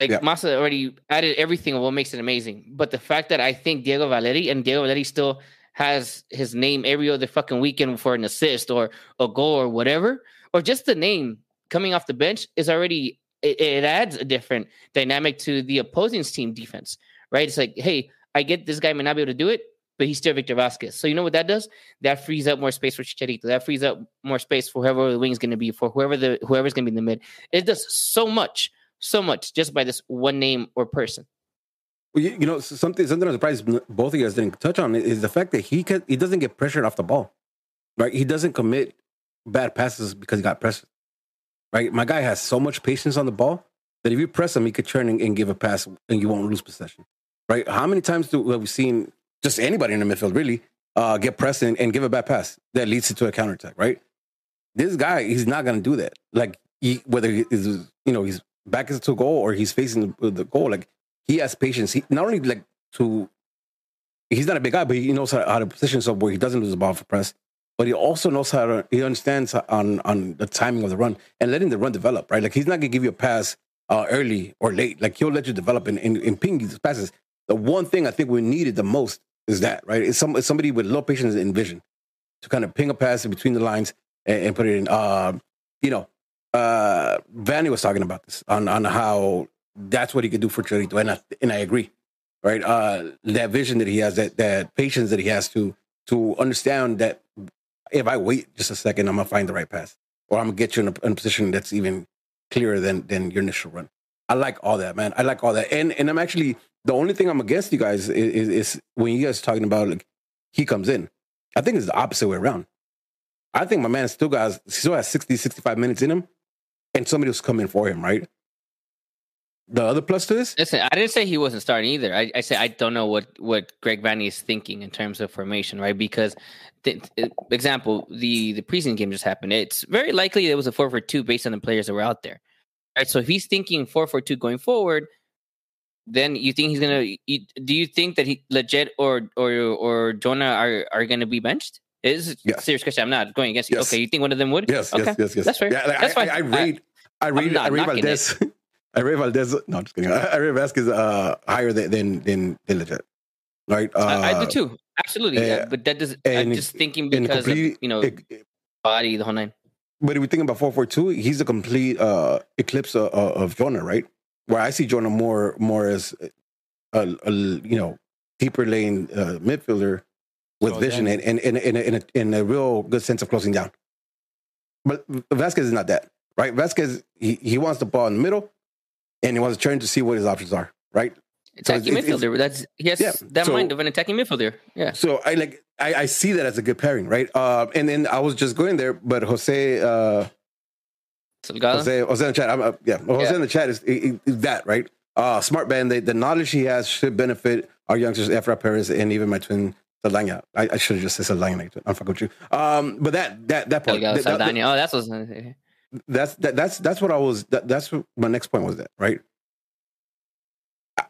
Like yeah. Masa already added everything of what makes it amazing, but the fact that I think Diego Valeri and Diego Valeri still has his name every other fucking weekend for an assist or a goal or whatever, or just the name coming off the bench is already it, it adds a different dynamic to the opposing team defense, right? It's like, hey, I get this guy may not be able to do it, but he's still Victor Vasquez. So you know what that does? That frees up more space for Chicharito. That frees up more space for whoever the wing is going to be, for whoever the whoever's going to be in the mid. It does so much, so much just by this one name or person. Well, you, you, know, something something I'm surprised both of you guys didn't touch on is the fact that he can, he doesn't get pressured off the ball, right? He doesn't commit bad passes because he got pressed, right? My guy has so much patience on the ball that if you press him, he could turn and, and give a pass and you won't lose possession, right? How many times do have we seen just anybody in the midfield really uh, get pressed and, and, give a bad pass that leads to a counter attack, right? This guy, he's not going to do that. Like he, whether he's you know he's back into a goal or he's facing the, the goal, like he has patience. He not only like to he's not a big guy, but he knows how, how to position himself where he doesn't lose the ball for press. But he also knows how to he understands on on the timing of the run and letting the run develop, right? Like he's not gonna give you a pass uh, early or late. Like he'll let you develop and, and, and ping these passes. The one thing I think we needed the most is that, right? It's some it's somebody with low patience and vision. to kind of ping a pass in between the lines and, and put it in. Uh, you know, uh, Vanney was talking about this on on how that's what he could do for Chicharito, and I, and I agree, right? Uh, that vision that he has, that that patience that he has to to understand that if I wait just a second, I'm gonna find the right pass, or I'm gonna get you in a, in a position that's even clearer than than your initial run. I like all that, man. I like all that, and and I'm actually the only thing I'm against you guys is, is, is when you guys talking about like he comes in. I think it's the opposite way around. I think my man still got still has 60, 65 minutes in him, and somebody was coming for him, right? The other plus to this, Listen, I didn't say he wasn't starting either. I, I I don't know what what Greg Vanney is thinking in terms of formation, right? Because, the, example, the the preseason game just happened. It's very likely it was a four for two based on the players that were out there, right? So if he's thinking four for two going forward, then you think he's gonna? You, do you think that he Lletget or or or Jonah are are gonna be benched? It is a Yes. serious question. I'm not going against you. Yes. Okay, you think one of them would? yes, okay. yes, yes, yes. That's fair. Yeah, like, That's I, fine. I, I rate, I rate, not I read Valdez. I rate Valdez. No, I'm just kidding. I, I rate Vasquez uh, higher than than than, than Lletget, right? Uh, I, I do too. Absolutely. uh, yeah, but that does. I'm just thinking because of you know it- body the whole nine. but if we think about four four two, he's a complete uh, eclipse of, of Jonah, right? Where I see Jonah more more as a, a you know deeper lane uh, midfielder with So vision and and and and a, in a real good sense of closing down. But Vasquez is not that, right? Vasquez he, he wants the ball in the middle, and he wants to turn to see what his options are, right? So Attacking it's- it's- midfielder. That's he has Yeah, that so- mind of an attacking midfielder. Yeah. So I like I, I see that as a good pairing, right? Uh, and then I was just going there, but Jose uh, Salgado. Jose, Jose in the chat. I'm, uh, yeah, Jose Yeah. in the chat is, is, is that right? Uh, smart man. The, the knowledge he has should benefit our youngsters, Efra parents and even my twin Saldaña. I, I should have just said Saldaña. I'm fucking with you. Um, but that that that part, Salgado, that- that- Oh, that's what's. that's that, that's that's what I was. That, that's what my next point was. That right.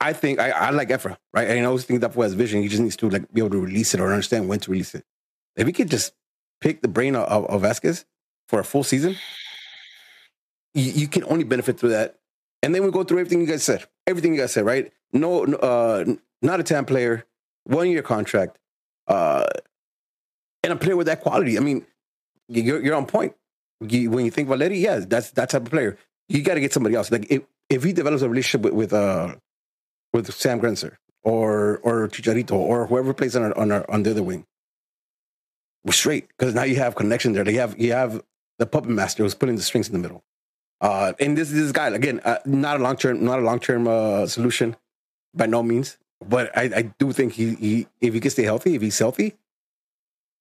I- think I, I like Efra, right? And I always think that for his vision, he just needs to like be able to release it or understand when to release it. If he could just pick the brain of, of, of Vasquez for a full season, you, you can only benefit through that. And then we go through everything you guys said. Everything you guys said, right? No, uh, not a TAM player, one year contract, uh, and a player with that quality. I mean, you're, you're on point. You, when you think Valeri, yes, that's that type of player. You got to get somebody else. Like if, if he develops a relationship with with, uh, with Sam Grandsir or or Chicharito or whoever plays on our, on our, on the other wing, we're straight because now you have connection there. You have you have the puppet master who's putting the strings in the middle. Uh, and this this guy again, uh, not a long term, not a long term uh, solution by no means. But I, I do think he, he if he can stay healthy, if he's healthy,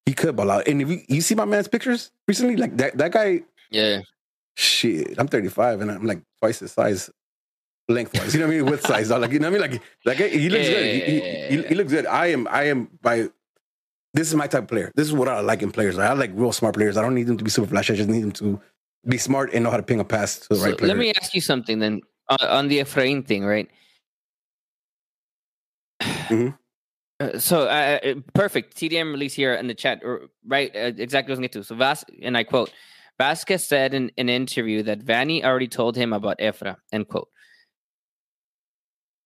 he could ball out. And if you, you see my man's pictures recently, like that that guy, Yeah. shit, I'm 35 and I'm like twice the size lengthwise. You know what I mean? With size, like you know what I mean? Like like he looks good. He, he, he, he looks good. I am I am by. This is my type of player. This is what I like in players. I like real smart players. I don't need them to be super flashy. I just need them to be smart and know how to ping a pass to the So right player. let me ask you something then on, on the Efrain thing, right? Mhm. Uh, so uh, uh, perfect TDM release here in the chat, right? Uh, exactly what I was going to get to. So Vas and I quote: Vasquez said in an interview that Vanney already told him about Efra. End quote.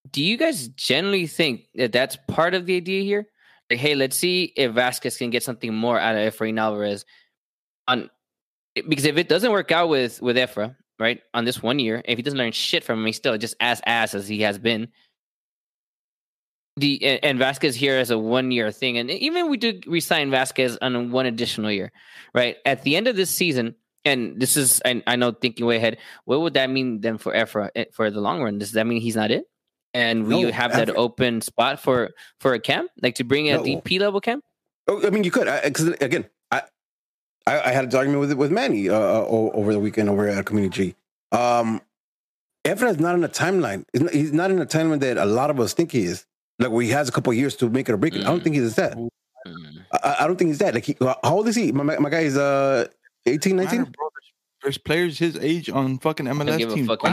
Do you guys generally think that that's part of the idea here? Like, hey, let's see if Vasquez can get something more out of Efrain Alvarez on because if it doesn't work out with with Efra, right, on this one year, if he doesn't learn shit from him, he's still just as ass as he has been. The and, and Vasquez here as a one year thing, and even we did resign Vasquez on one additional year, right? At the end of this season, and this is I, I know thinking way ahead. What would that mean then for Efra eh, for the long run? Does that mean he's not it? And we No, have that open spot for for a camp, like to bring a No. DP level camp. Oh, I mean, you could because again, I, I I had a argument with with Manny uh, uh, over the weekend over at Community G. Um, Efra is not in a timeline. He's not, in a timeline that a lot of us think he is. Like where he has a couple of years to make it or break it. I don't Mm. think he's that. Mm. I, I don't think he's that. Like, he, how old is he? My, my guy is uh 18, 19? Matter. There's- There's players his age on fucking MLS give a teams. fuck. Ah,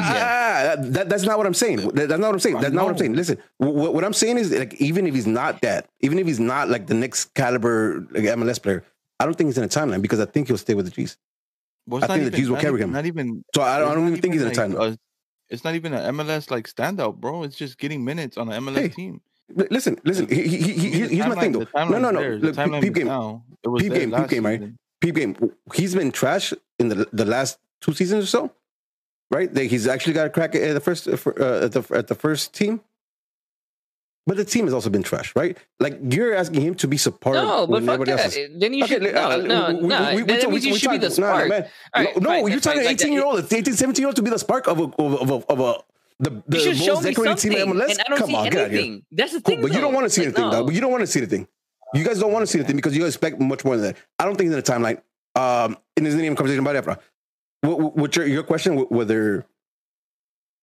that, that- that's not what I'm saying. That- that's not what I'm saying. That's not what I'm saying. Listen, what, what I'm saying is like even if he's not that, even if he's not like the next caliber like, MLS player, I don't think he's in a timeline because I think he'll stay with the G's. Well, I think the even- G's will carry even- him. Not even. So I don't, I don't even think he's in a timeline. a- it's not even an MLS like standout, bro. It's just getting minutes on an MLS Hey. team. listen, listen. He, he, he, he, The here's my thing though. No, no, no. The Look, peep- timeline peep is game. now. It was Peep game, peep game, right? Peep game. He's been trash in the the last two seasons or so, right? That he's actually got a crack at the first uh, at the at the first team. But the team has also been trash, right? Like you're asking him to be supportive. No, but fuck that. else is. Then you should Okay, no, uh, no, we- we- no. we- we That means you should be the no, no, spark. man. All right, no, fine, you're that's telling an Like, 18 year old, 18, 17 year old to be the spark of a of, a- of, a- the, the You should most decorated team in MLS. and I don't Come see on, get out here. anything. That's the Cool, thing. but you don't want to see Like, anything, no. though. But you don't want to see anything. You guys don't want to see anything because you expect much more than that. I don't think in the timeline. Um, and there's even conversation about Efra. What, what, what your your question? Whether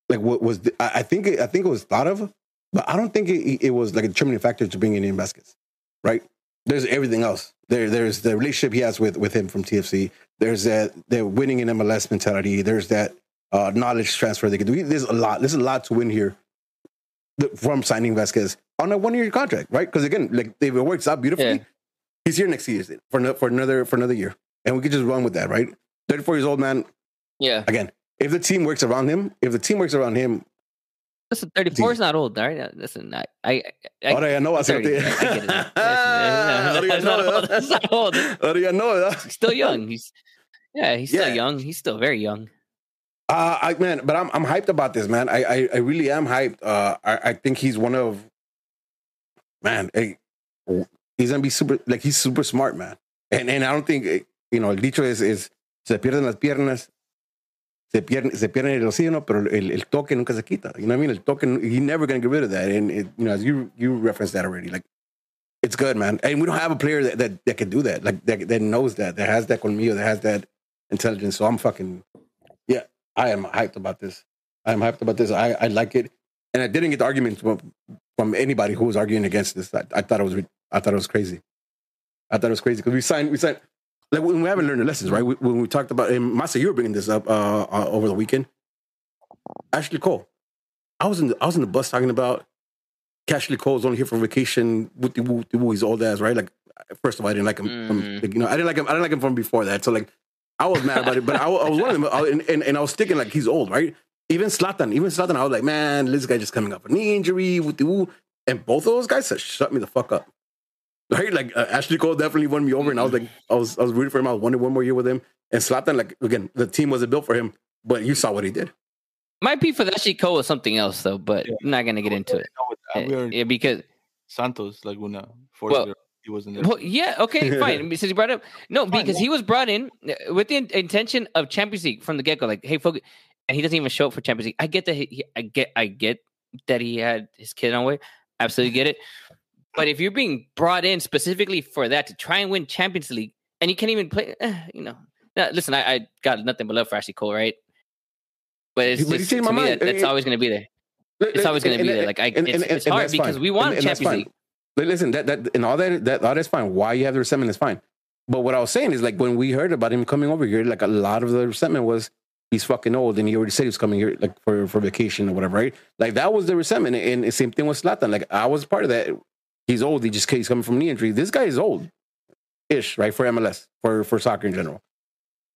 like what was the, I I think I think it was thought of, but I don't think it, it was like a determining factor to bringing in Vasquez, right? There's everything else. There, there's the relationship he has with with him from TFC. There's that the winning in MLS mentality. There's that uh, knowledge transfer they can do. There's a lot. There's a lot to win here from signing Vasquez on a one year contract, right? Because again, like if it works out beautifully, Yeah. he's here next year for ano- for another for another year, and we could just run with that, right? Thirty four years old man. Yeah. Again, if the team works around him, if the team works around him, Listen, 34 is not old, all right? Uh, Listen, I, I, I, ahora ya no va a ser. 30. I get it. Ahora ya not old. no, It's not old. ¿verdad? Ahora ya no, ¿verdad? He's still young. He's yeah, he's still Yeah. young. He's still very young. Uh, I man, but I'm I'm hyped about this, man. I I, I really am hyped. Uh, I, I think he's one of man. Hey, he's gonna be super like he's super smart, man. And and I don't think eh, you know el dicho es es se pierden las piernas, se pierde se pierde el oxígeno, pero el, el toque nunca se quita. You know what I mean? El toque he never gonna get rid of that. And it, you know, as you you referenced that already, like. It's good, man. And we don't have a player that, that, that can do that, like that, that knows that, that has that colmillo, that has that intelligence. So I'm fucking, yeah, I am hyped about this. I am hyped about this. I, I like it, and I didn't get the arguments from, from anybody who was arguing against this. I, I thought it was I thought it was crazy. I thought it was crazy because we signed we signed like when we haven't learned the lessons, right? We, when we talked about and Masa, you were bringing this up uh, uh, over the weekend. Ashley Cole, I was in the, I was in the bus talking about Ashley Cole's only here for vacation. Wooty woo, wooty woo, he's old ass, right? Like first of all, I didn't like him. From, Mm. like, you know, I didn't like him. I didn't like him from before that. So like, I was mad about it. But I, I was one of them, I, and, and, and I was thinking like he's old, right? Even Zlatan, even Zlatan, I was like, man, this guy just coming up a knee injury. Wooty woo. And both of those guys said, shut me the fuck up. Right? Like uh, Ashley Cole definitely won me over, and I was like, I was I was rooting for him. I wanted one more year with him. And Zlatan, like again, the team wasn't built for him, but you saw what he did. Might be for that shit Cole was something else though, but Yeah. I'm not gonna get into it. No, we Uh, Yeah, because Santos Laguna. For Well, he wasn't there. well, yeah, okay, fine. Since you brought it up, no, because he was brought in uh, with the in- intention of Champions League from the get go. Like, hey, focus, and he doesn't even show up for Champions League. I get that. He, he- I get, I get that he had his kid on the way. Absolutely get it. But if you're being brought in specifically for that to try and win Champions League, and you can't even play, eh, you know. Now, listen, I, I got nothing but love for Ashley Cole, right? But it's But just, to me, mind. that, that's And- always going to be there. It's always going to be there. Like, I, and- it's, and- it's hard because fine. we want Champions. League. But listen, that that and all that that all that's fine. Why you have the resentment is fine. But what I was saying is like when we heard about him coming over here, like a lot of the resentment was he's fucking old and he already said he was coming here like for, for vacation or whatever, right? Like that was the resentment. And the same thing with Zlatan. Like I was part of that. He's old. He just he's coming from knee injury. This guy is old, ish, right? For MLS, for for soccer in general.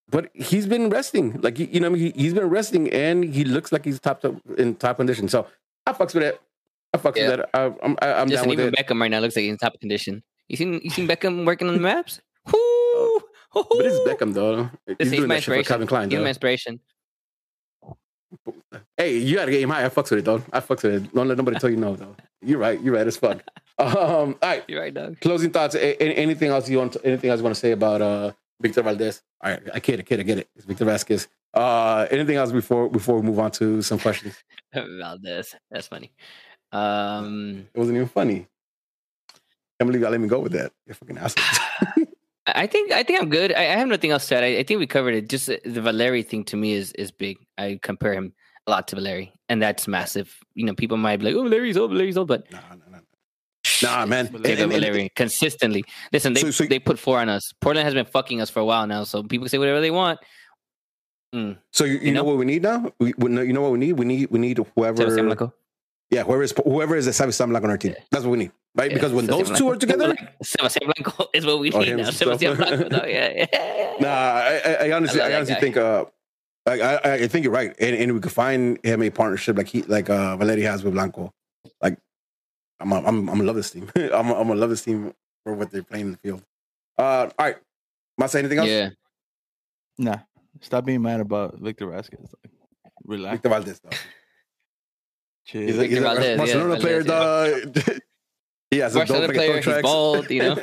But he's been resting. Like you know, he he's been resting and he looks like he's top in top condition. So I fucks with it. I fucks Yeah. with that. I, I'm I, I'm down with even it. Beckham right now looks like he's in top condition. You seen you seen Beckham working on the maps? Whoo! But it's Beckham though. He's Listen, he's doing my that shit for. Calvin Klein. He's my inspiration. Hey, you gotta get him high. I fucks with it though. I fucks with it. Don't let nobody tell you no though. You're right. You're right as fuck. Um, all right. You're right, dog. Closing thoughts. A- anything else you want? To, anything else you want to say about uh Victor Valdez? All right, I get it. I get it. I get it. It's Victor Vasquez. Uh, anything else before before we move on to some questions? Valdez. That's funny. Um, It wasn't even funny. Can't believe y'all let me go with that. You fucking asshole. I think I think I'm good. I, I have nothing else to add. I, I think we covered it. Just the the Valeri thing to me is is big. I compare him a lot to Valeri, and that's massive. You know, people might be like, "Oh, Valeri's old, Valeri's old," but nah, nah, nah. Nah, man. David David And- and- Valeri consistently. Listen, they So- so- they put four on us. Portland has been fucking us for a while now, so people can say whatever they want. Mm. So you, you, You know? know? what we need now? We, we know- you know what we need? We need we need whoever Sebastian Yeah, whoever is whoever is the Savage Blanco on our team. That's what we need, right? Yeah, because when Sebastian those two are together, Sebastian Blanco is what we Oh, need now. and. Sebastian Blanco. No, yeah, yeah, yeah. nah, I, I, I honestly, I I, honestly guy. think, uh, like, I, I think you're right, and, and we could find him a partnership like he, like uh, Valeri has with Blanco. Like, I'm I'm I'm gonna love this team. I'm I'm gonna love this team for what they're playing in the field. Uh, all right. Must say anything else? Yeah. Nah, stop being mad about Victor Vasquez. Like, relax. Victor Valdez. Though. He's a, he's a Valdez, yeah, Barcelona player. Valdez, dog. he has a dope player, like, he's bald, you know.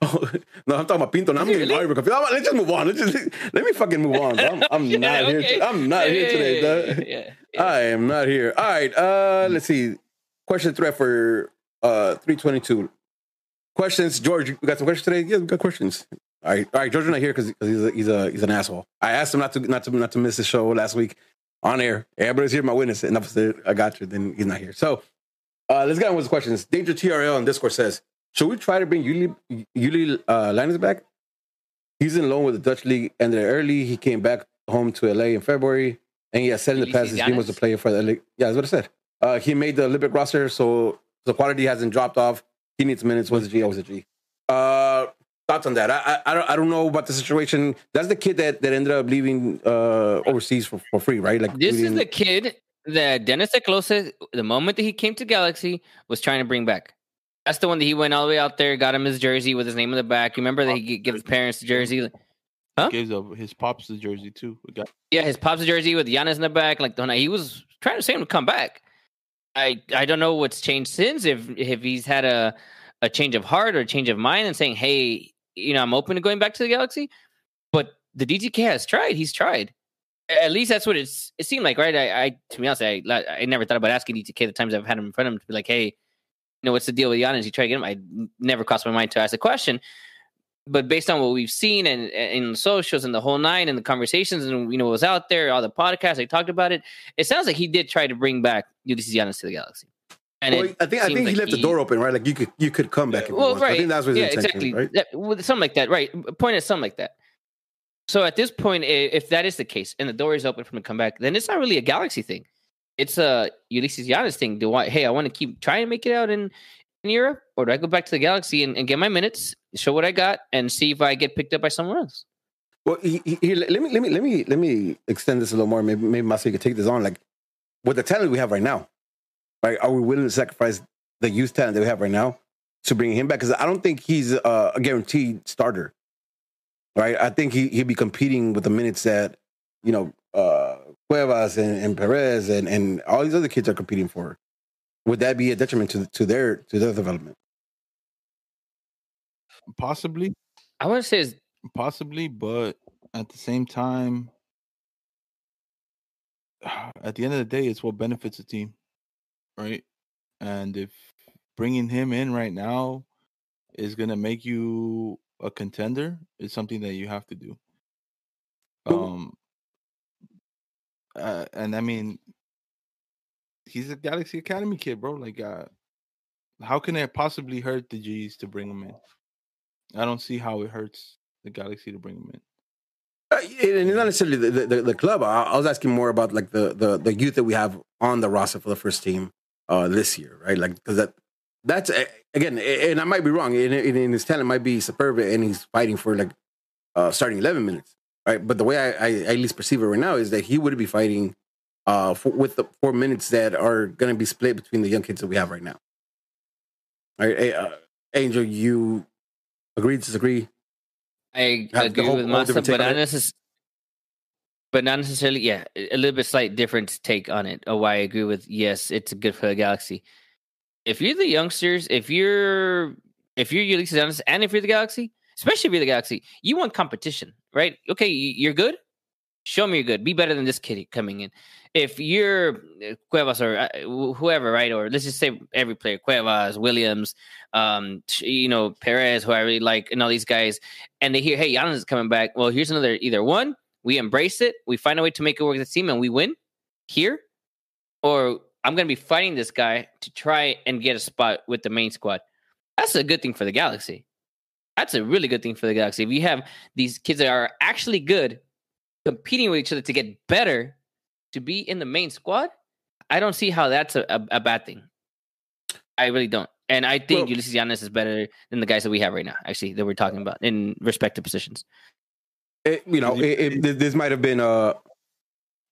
Oh, no, I'm talking about Pinto. Now I'm getting Really? very confused. I'm- Let's just move on. Let's just let me fucking move on. I'm, I'm Yeah, not okay. here. To, I'm not Yeah, here today. yeah, dog. yeah, yeah. I am not here. All right. Uh, let's see. Question threat for uh 322. Questions, George. You got some questions today? Yeah, we got questions. All right. All right. George's not here because he's a, he's a he's an asshole. I asked him not to not to not to miss the show last week on air. Everybody's here, my witness. Enough said. I got you. Then he's not here. So uh, let's get on with the questions. Danger TRL on Discord says, should we try to bring Yuli Yuli uh, Llanez back? He's in loan with the Dutch league, and early he came back home to LA in February, and he has said in the past his dream was to play for the LA. Yeah, that's what I said. Uh, he made the Olympic roster, so the quality hasn't dropped off. He needs minutes. Was a G? Always a G. Uh, thoughts on that? I, I I don't I don't know about the situation. That's the kid that, that ended up leaving uh, overseas for, for free, right? Like This is the kid that Dennis te Kloese, the moment that he came to Galaxy, was trying to bring back. That's the one that he went all the way out there, got him his jersey with his name on the back. You remember that he gave his parents the jersey? Huh? Gives up his pops the jersey too. We got Yeah, his pops the jersey with Llanez in the back. Like the one- he was trying to say him to come back. I I don't know what's changed since. If if he's had a a change of heart or a change of mind and saying, hey, you know, I'm open to going back to the Galaxy. But the DTK has tried. He's tried. At least that's what it's it seemed like, right? I, I to be honest, I I never thought about asking DTK the times I've had him in front of him to be like, hey, you know, what's the deal with Llanez? You try to get him. I never crossed my mind to ask the question but based on what we've seen and in socials and the whole nine and the conversations and you know what was out there, all the podcasts they talked about it, it sounds like he did try to bring back Ulysses Llanez to the Galaxy. And Well, I think I think he like left the door open, right? Like you could you could come back. If Well, right. I think that's what yeah, intention, exactly. right? That- something like that, right? Point is something like that. So at this point, if that is the case and the door is open for him to come back, then it's not really a Galaxy thing. It's a Ulysses Llanez thing. Do I? Hey, I want to keep trying to make it out in in Europe, or do I go back to the Galaxy and, and get my minutes, show what I got, and see if I get picked up by someone else? Well, he, he, let me let me let me let me extend this a little more. Maybe maybe Masi could take this on. Like with the talent we have right now, right? Are we willing to sacrifice the youth talent that we have right now to bring him back? Because I don't think he's uh, a guaranteed starter, right? I think he he'd be competing with the minutes that you know uh, Cuevas and, and Perez and and all these other kids are competing for. Would that be a detriment to to their to their development? Possibly, I want to say is possibly, but at the same time, at the end of the day, it's what benefits the team, right? And if bringing him in right now is gonna make you a contender, it's something that you have to do. Um, uh, and I mean, he's a Galaxy Academy kid, bro. Like, uh, how can it possibly hurt the G's to bring him in? I don't see how it hurts the Galaxy to bring him in. Uh, and it's not necessarily the, the, the club. I, I was asking more about like the, the the youth that we have on the roster for the first team uh, this year, right? Like because that that's uh, again, and I might be wrong. And, and his talent might be superb, and he's fighting for like uh, starting eleven minutes, right? But the way I, I at least perceive it right now is that he would be fighting uh, for, with the four minutes that are going to be split between the young kids that we have right now. All right, uh, Angel, you agree, disagree? I agree whole- with Masa, but not necess- but not necessarily. Yeah, a little bit slight different take on it. Oh, why I agree with yes, it's good for the Galaxy. If you're the youngsters, if you're if you're Ulysses Llanez, and if you're the Galaxy, especially if you're the Galaxy, you want competition, right? Okay, you're good. Show me you're good. Be better than this kid coming in. If you're uh, Cuevas or uh, whoever, right? Or let's just say every player, Cuevas, Williams, um, you know, Perez, who I really like, and all these guys, and they hear, hey, Llanez is coming back. Well, here's another either one, we embrace it, we find a way to make it work as a team, and we win here, or I'm going to be fighting this guy to try and get a spot with the main squad. That's a good thing for the Galaxy. That's a really good thing for the Galaxy. If you have these kids that are actually good competing with each other to get better to be in the main squad, I don't see how that's a, a, a bad thing. I really don't. And I think Well- Ulysses Llanez is better than the guys that we have right now, actually, that we're talking about in respective positions. It, you know, it, it, this might have been uh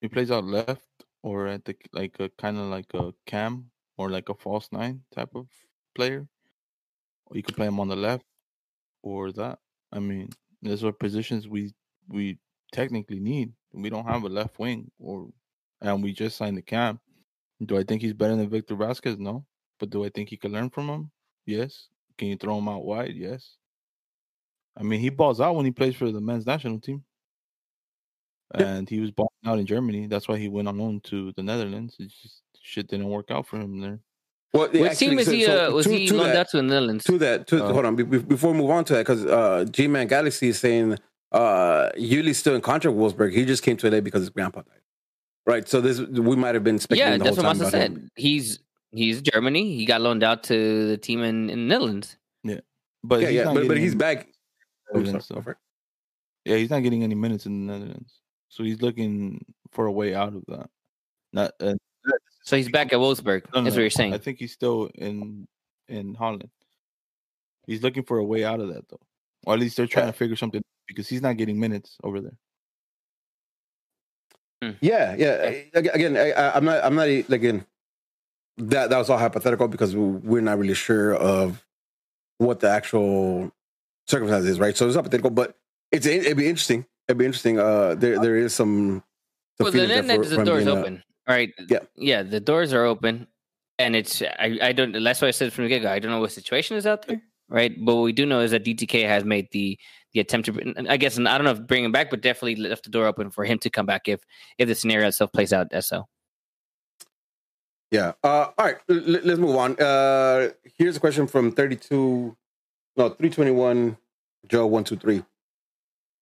He plays out left or at the like a kind of like a cam or like a false nine type of player. Or you could play him on the left or that. I mean, those are positions we we technically need. We don't have a left wing or and we just signed the camp. Do I think he's better than Victor Vasquez? No. But do I think he can learn from him? Yes. Can you throw him out wide? Yes. I mean, he balls out when he plays for the men's national team. And he was balling out in Germany. That's why he went on loan to the Netherlands. It's just shit didn't work out for him there. Well, What actually, team is so- he? so Uh, was to- he to loaned that- out to the Netherlands? to that to Oh. hold on be- be- before we move on to that because uh g-man galaxy is saying uh Yuli's still in contract with wolfsburg he just came to la because his grandpa died right so this we might have been yeah, speculating the that's whole what time Masa said. him. He's he's Germany. He got loaned out to the team in, in the Netherlands. But yeah he's yeah not but, but he's back Oh, sorry, though. go for it. Yeah, he's not getting any minutes in the Netherlands. So he's looking for a way out of that. Not uh, So he's back at Wolfsburg. no, no, That's what you're saying. I think he's still in in Holland. He's looking for a way out of that though. Or at least they're trying Yeah. to figure something because he's not getting minutes over there. yeah yeah again I, I- i'm not i'm not like again that that was all hypothetical because we're not really sure of what the actual circumstances is right so it's hypothetical but it's it'd be interesting it'd be interesting uh there there is some some well, the feelings there for- the doors being, uh, open. All right. Yeah. Yeah, the doors are open. And it's I, I don't that's why I said from the get go, I don't know what situation is out there. Right. But what we do know is that DTK has made the the attempt to I guess and I don't know if bring him back, but definitely left the door open for him to come back if if the scenario itself plays out as so. Yeah. Uh, all right. L- let's move on. Uh, here's a question from 32, no, 321, Joe 123.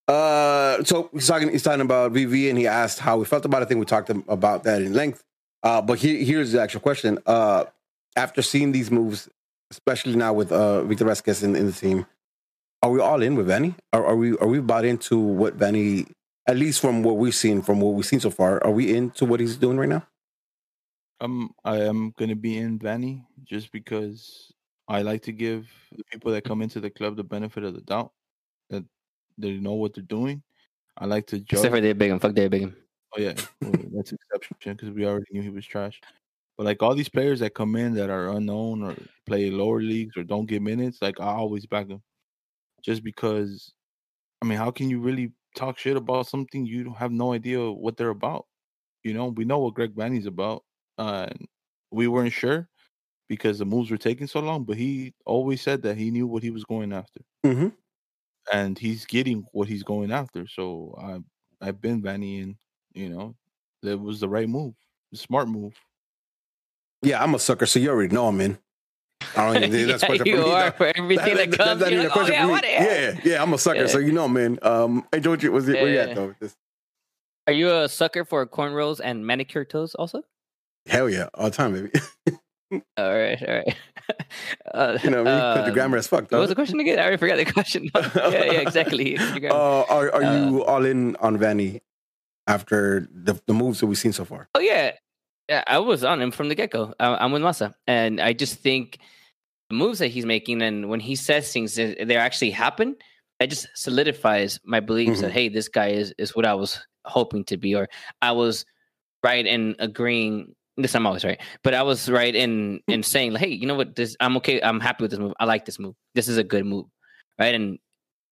Uh, so he's talking, he's talking about VV and he asked how we felt about it. I think we talked about that in length. Uh, but he, here's the actual question. Uh, after seeing these moves, especially now with uh, Victor Vasquez in, in the team, are we all in with Vanney? Are, are we are we bought into what Vanney, at least from what we've seen, from what we've seen so far, are we into what he's doing right now? Um, I am gonna be in Vanney just because I like to give the people that come into the club the benefit of the doubt that they know what they're doing. I like to judge. Except for Dave Bingham. Fuck Dave Bingham. Oh yeah, well, that's exception because we already knew he was trash. But like all these players that come in that are unknown or play lower leagues or don't get minutes, like I always back them, just because. I mean, how can you really talk shit about something you don't have no idea what they're about? You know, we know what Greg Vanney's about, uh, and we weren't sure because the moves were taking so long. But he always said that he knew what he was going after, Mm-hmm. and he's getting what he's going after. So I, I've been Vanney, and you know, that was the right move, the smart move. Yeah, I'm a sucker, so you already know I'm in. I don't even that's Yeah, question you for me. are for everything that, that- comes. that's not even a like, oh, question yeah, for me. yeah. Yeah, yeah, I'm a sucker, so you know I'm. Um, hey, George, was it where you at though? This? Are you a sucker for cornrows and manicure toes also? Hell yeah, all the time, baby. All right, all right. Uh, you know, I? Put the grammar as fuck. What was Though. the question again? I already forgot the question. yeah, yeah, exactly. Uh, are are Uh, you all in on Vanney after the the moves that we've seen so far? Oh yeah, yeah. I was on him from the get go. I'm with Massa, and I just think the moves that he's making, and when he says things, they they actually happen. That just solidifies my beliefs that mm-hmm. hey, this guy is is what I was hoping to be, or I was right in agreeing. This I'm always right, but I was right in hmm. in saying, like, hey, you know what? This I'm okay. I'm happy with this move. I like this move. This is a good move, right? And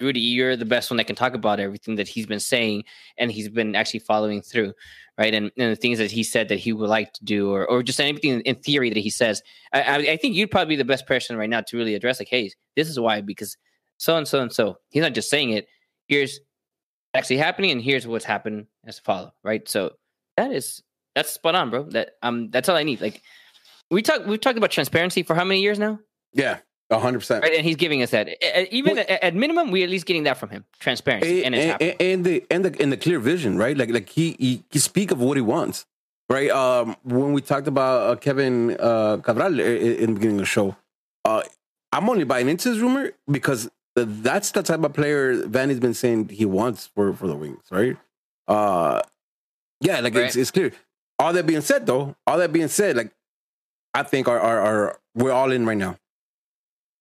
Rudy, you're the best one that can talk about everything that he's been saying and he's been actually following through right? And, and the things that he said that he would like to do, or or just anything in theory that he says. I, I, I think you'd probably be the best person right now to really address like, hey, this is why because so and so and so. He's not just saying it. Here's actually happening, and here's what's happened as a follow, right? So that is that's spot on, bro. That um that's all I need. Like we talk we've talked about transparency for how many years now, Yeah, hundred percent. right? And he's giving us that. Even Well- at, minimum, we at least getting that from him, transparency, and, and, and, and the and the and the clear vision, right? Like like he he, he speak of what he wants, right? Um, when we talked about uh, Kevin uh, Cabral i- in the beginning of the show, uh, I'm only buying into this rumor because th- that's the type of player Vanney's been saying he wants for for the Wings, right? Uh, yeah, like it's it's clear. All that being said, though, all that being said, like I think our our, our we're all in right now.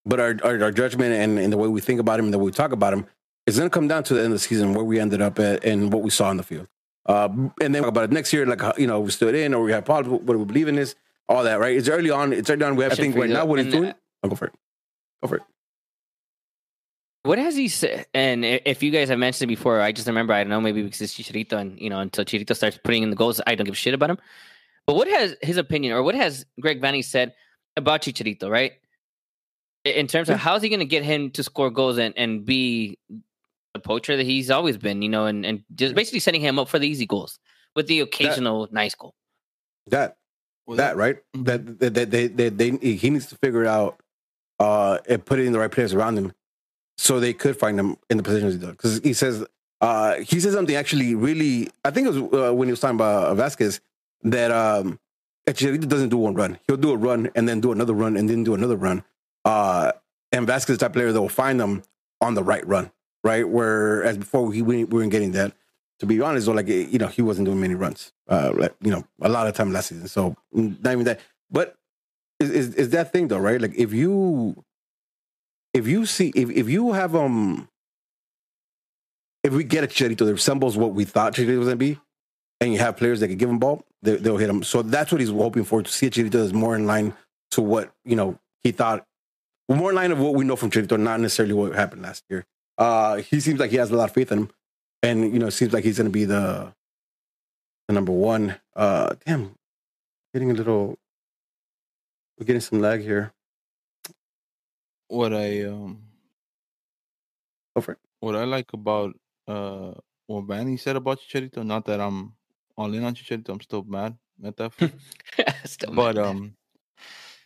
But our, our, our judgment and, and the way we think about him and the way we talk about him is going to come down to the end of the season where we ended up at and what we saw in the field. Uh, and then talk about it next year, like, you know, we stood in or we had problems, what do we believe in this? all that, right? It's early on. It's early on. We have, I think right now what he's doing. I'll go for it. Go for it. What has he said? And if you guys have mentioned it before, I just remember. I don't know, maybe because it's Chicharito, and you know, until Chicharito starts putting in the goals, I don't give a shit about him. But what has his opinion, or what has Greg Vanney said about Chicharito? Right, in terms of how's he going to get him to score goals and and be the poacher that he's always been, you know, and and just basically setting him up for the easy goals with the occasional nice goal. That Well, that right. Mhm. That that that they, they, they, he needs to figure it out uh, and put it in the right players around him, so they could find him in the positions he does. Because he says uh, he says something actually really. I think it was uh, when he was talking about Vasquez that um, actually he doesn't do one run. He'll do a run and then do another run and then do another run. Uh, and Vasquez type player that will find them on the right run, right? Whereas before he we weren't getting that. To be honest, though, like you know, he wasn't doing many runs. Uh, like, you know, a lot of time last season. So mm, not even that. But is, is is that thing though, right? Like if you if you see if if you have um if we get a Chicharito that resembles what we thought Chicharito was gonna be, and you have players that can give him ball, they, they'll hit him. So that's what he's hoping for to see a Chicharito that's more in line to what you know he thought, more in line of what we know from Chicharito, not necessarily what happened last year. Uh, he seems like he has a lot of faith in him, and you know, seems like he's gonna be the the number one. Uh, damn, getting a little, we're getting some lag here. what I um Go for it. what I like about uh what Vanney said about Chicharito, not that I'm all in on Chicharito, I'm still mad at that. Still but mad. um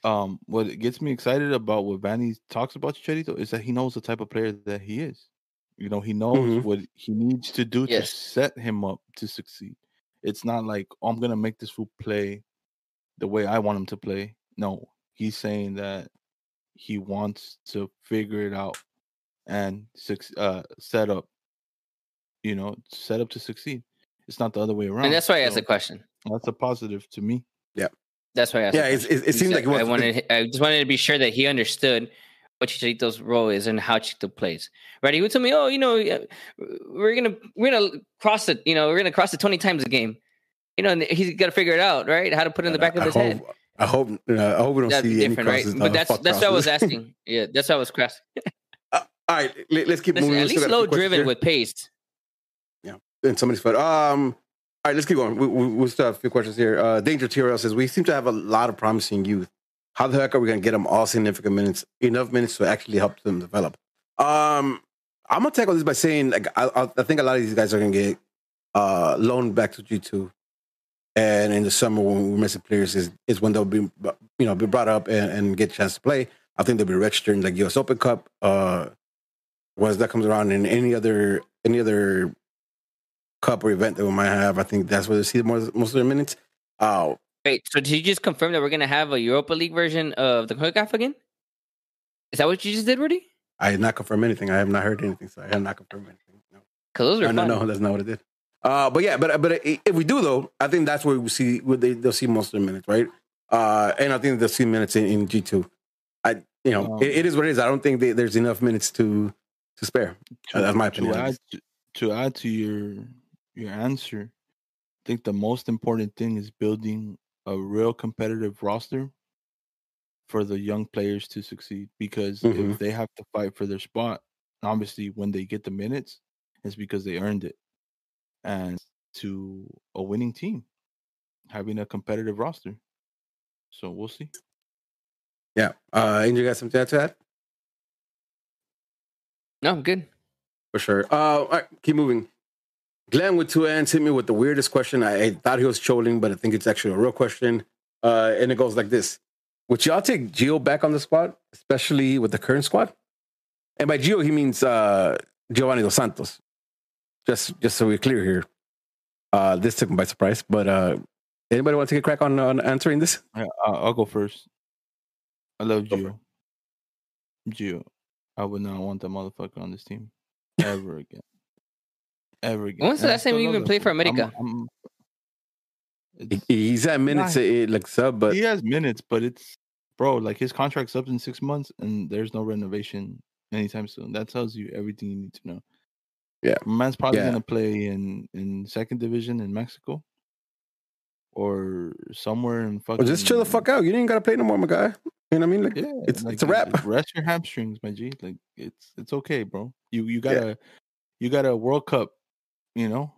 um what gets me excited about what Vanney talks about Chicharito is that he knows the type of player that he is. You know, he knows Mhm. what he needs to do Yes. to set him up to succeed. It's not like oh, I'm gonna make this fool play the way I want him to play. No, he's saying that he wants to figure it out and uh, set up, you know, set up to succeed. It's not the other way around. and that's why I asked the question. That's a positive to me. That's why I asked. Yeah, the it's, question. it, it seems So like I wanted. I just wanted to be sure that he understood what Chicharito's role is and how Chicharito plays. Right? He would tell me, "Oh, you know, we're gonna we're gonna cross it. You know, we're gonna cross it twenty times a game. You know, and he's got to figure it out, right? How to put it in the back of I his hope, head. I hope. Uh, I hope we don't That'd see any different, right? crosses. But that's that's what I was asking. Yeah, that's what I was crossing. Uh, all right, let, us keep Listen, moving. at least got a few low driven here. with pace. Yeah, and somebody's foot. Um, all right, let's keep going. We, we, we still have a few questions here. Uh, Danger TRL says we seem to have a lot of promising youth. How the heck are we going to get them all significant minutes, enough minutes to actually help them develop? Um, I'm gonna tackle this by saying like I, I, think a lot of these guys are going to get uh, loaned back to G two, and in the summer when we're missing players is is when they'll be you know be brought up and, and get a chance to play. I think they'll be registered in like U.S. Open Cup. Uh, once that comes around, and any other any other cup or event that we might have. I think that's where they see most most of their minutes. Uh, Wait, so did you just confirm that we're gonna have a Europa League version of the CONCACAF again? Is that what you just did, Rudy? I did not confirm anything. I have not heard anything, so I have not confirmed anything. No, Because those are no, fun. no, no, that's not what I did. Uh, but yeah, but but if we do though, I think that's where we see where they they'll see most of their minutes, right? Uh, and I think they'll see minutes in, in G two. I you know Um, it, it is what it is. I don't think they, there's enough minutes to to spare. to, That's my opinion, at add to, to add to your your answer, I think the most important thing is building a real competitive roster for the young players to succeed. Because Mhm. if they have to fight for their spot, obviously when they get the minutes, it's because they earned it. And to a winning team, having a competitive roster. So we'll see. Yeah. Uh, Angel, you got something to add to that? No, I'm good. For sure. Uh, all right, keep moving. Glenn with two ends hit me with the weirdest question. I, I thought he was trolling, but I think it's actually a real question. Uh, and it goes like this: Would y'all take Gio back on the squad, especially with the current squad? And by Gio, he means uh, Giovanni dos Santos. Just, just so we're clear here. Uh, this took me by surprise. But uh, anybody want to take a crack on, on answering this? Yeah, I'll, I'll go first. I love Gio. Gio. I would not want that motherfucker on this team ever again. Ever again. When was the last time you even that played for fool. I'm- America? I'm- he's at minutes, Nah. uh, like sub, but he has minutes, but it's bro, like his contract's up in six months and there's no renovation anytime soon. That tells you everything you need to know. Yeah. Man's probably Yeah. gonna play in in second division in Mexico. or somewhere in fucking. Well, just chill the fuck out. You ain't gotta play no more, my guy. You know what I mean? Like, Yeah, it's like, it's a wrap. Rest your hamstrings, my G. Like it's it's okay, bro. You you got a you got a World Cup. You know,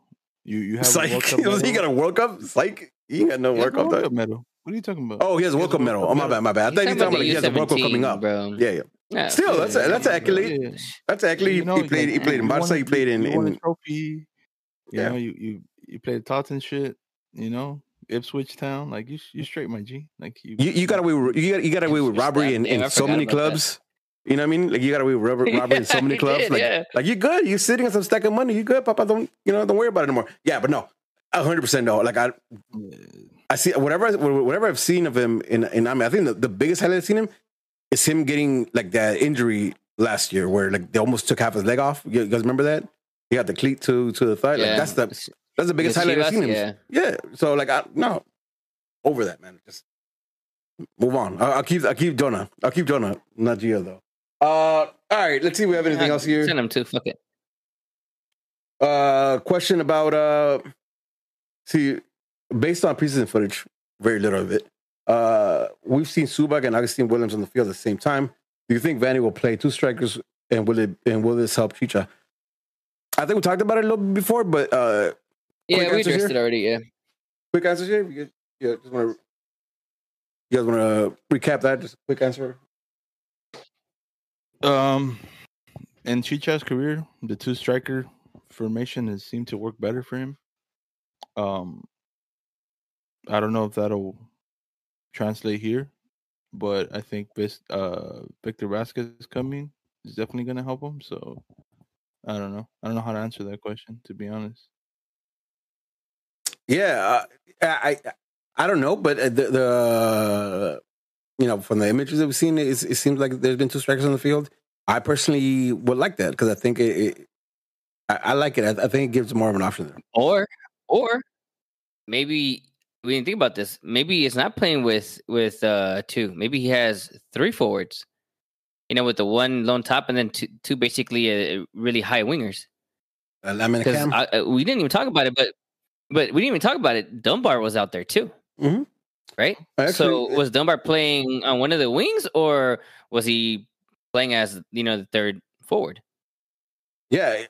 you you have It's a like World Cup he medal. got a World Cup. It's like he ain't got no He has World Cup. World. Cup medal. What are you talking about? Oh, he has a World Cup medal. Oh, my bad, my bad. I thought you were talking about he has a World Cup coming up. bro. Yeah, yeah. Yeah, Still, yeah, that's a, that's an yeah, accolade. Yeah. That's actually You know, he played. He played in you won Barca. a- He played in. you in trophy. You Yeah. know, you you you played Tottenham shit. You know, Ipswich Town. Like you you straight, my G. Like you you, you got away. With, you got you got away with robbery Town. in, in so many about that. clubs. You know what I mean? Like you got away with robbery, robbery in so many clubs. did, like, yeah. like you're good. You're sitting on some stack of money. You good, Papa? Don't you know? Don't worry about it anymore. Yeah, but no, hundred percent no. Like I, I see whatever I, whatever I've seen of him in in I mean, I think the, the biggest highlight I've seen him is him getting like that injury last year where like they almost took half his leg off. You guys remember that? He got the cleat to to the thigh. Like that's the that's the biggest The highlight I've seen him. yeah. Yeah. So like I no over that man. Just move on. I'll, I'll keep I'll keep Jonah. I'll keep Jonah. Not Gio though. Uh, all right. Let's see if we have anything else here. Send them to fuck it. Uh, question about uh, see, based on preseason footage, very little of it. Uh, we've seen Zubak and Augustine Williams on the field at the same time. Do you think Vanney will play two strikers, and will it and will this help Chicha? I think we talked about it a little bit before, but uh, Yeah, we answers addressed here? it already. Yeah. quick answer here. Yeah, just want to. You guys want to recap that? Just a quick answer. Um, in Chicha's career, the two striker formation has seemed to work better for him. Um, I don't know if that'll translate here, but I think this uh Victor Vasquez coming is definitely going to help him. So I don't know. I don't know how to answer that question to be honest. Yeah, I, I I don't know, but uh, the, the you know from the images that we've seen, it, it seems like there's been two strikers on the field. I personally would like that because I think it. it I, I like it. I, I think it gives more of an option there. Or, or maybe we didn't think about this. Maybe it's not playing with with uh two. Maybe he has three forwards. You know, with the one lone top and then two, two basically uh, really high wingers. Uh, I mean, Because Cam, uh, we didn't even talk about it, but but we didn't even talk about it. Dunbar was out there too, Mhm. Right? Actually, so was Dunbar playing on one of the wings, or was he playing as you know the third forward? yeah.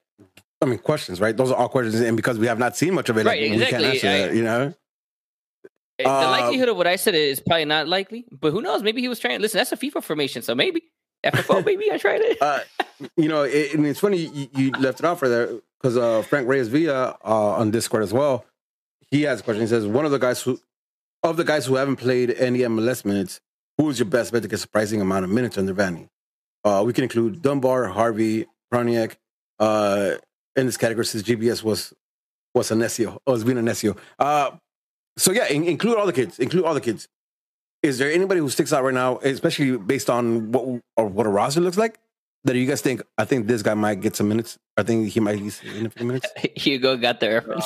I mean, questions, right? Those are all questions, and because we have not seen much of it, like, Right, we can't exactly. answer I- that. You know, the Uh, likelihood of what I said is probably not likely, but who knows? Maybe he was trying. Listen, that's a FIFA formation, so maybe FFO. maybe I tried it. uh, you know, it, and it's funny you, you left it off for there because uh, Frank Reyes Villa uh, on Discord as well. He has a question. He says, "One of the guys who, of the guys who haven't played any MLS minutes, who is your best bet to get a surprising amount of minutes under Vanney? Uh, we can include Dunbar, Harvey, Proniak, uh, in this category since GBS was was a Necio, was being a Necio. Uh, so yeah, in, include all the kids. Include all the kids. Is there anybody who sticks out right now, especially based on what or what a roster looks like? that you guys think I think this guy might get some minutes. I think he might get a few minutes. Hugo got the reference.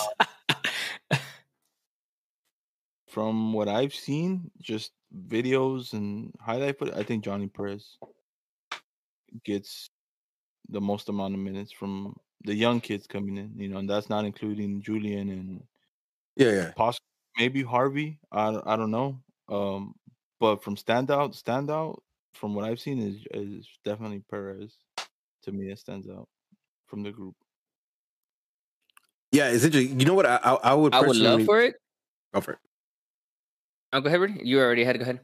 From what I've seen, just videos and highlight footage, I think Johnny Perez gets the most amount of minutes from the young kids coming in, you know, and that's not including Julian and Yeah, yeah. possibly maybe Harvey. I don't- I don't know. Um, but from standout, standout from what I've seen is is definitely Perez. To me, it stands out from the group. Yeah, it's interesting. You know what? I I, I would I would love for it. go for it. Oh, go ahead. Rudy. You already had. It. Go ahead.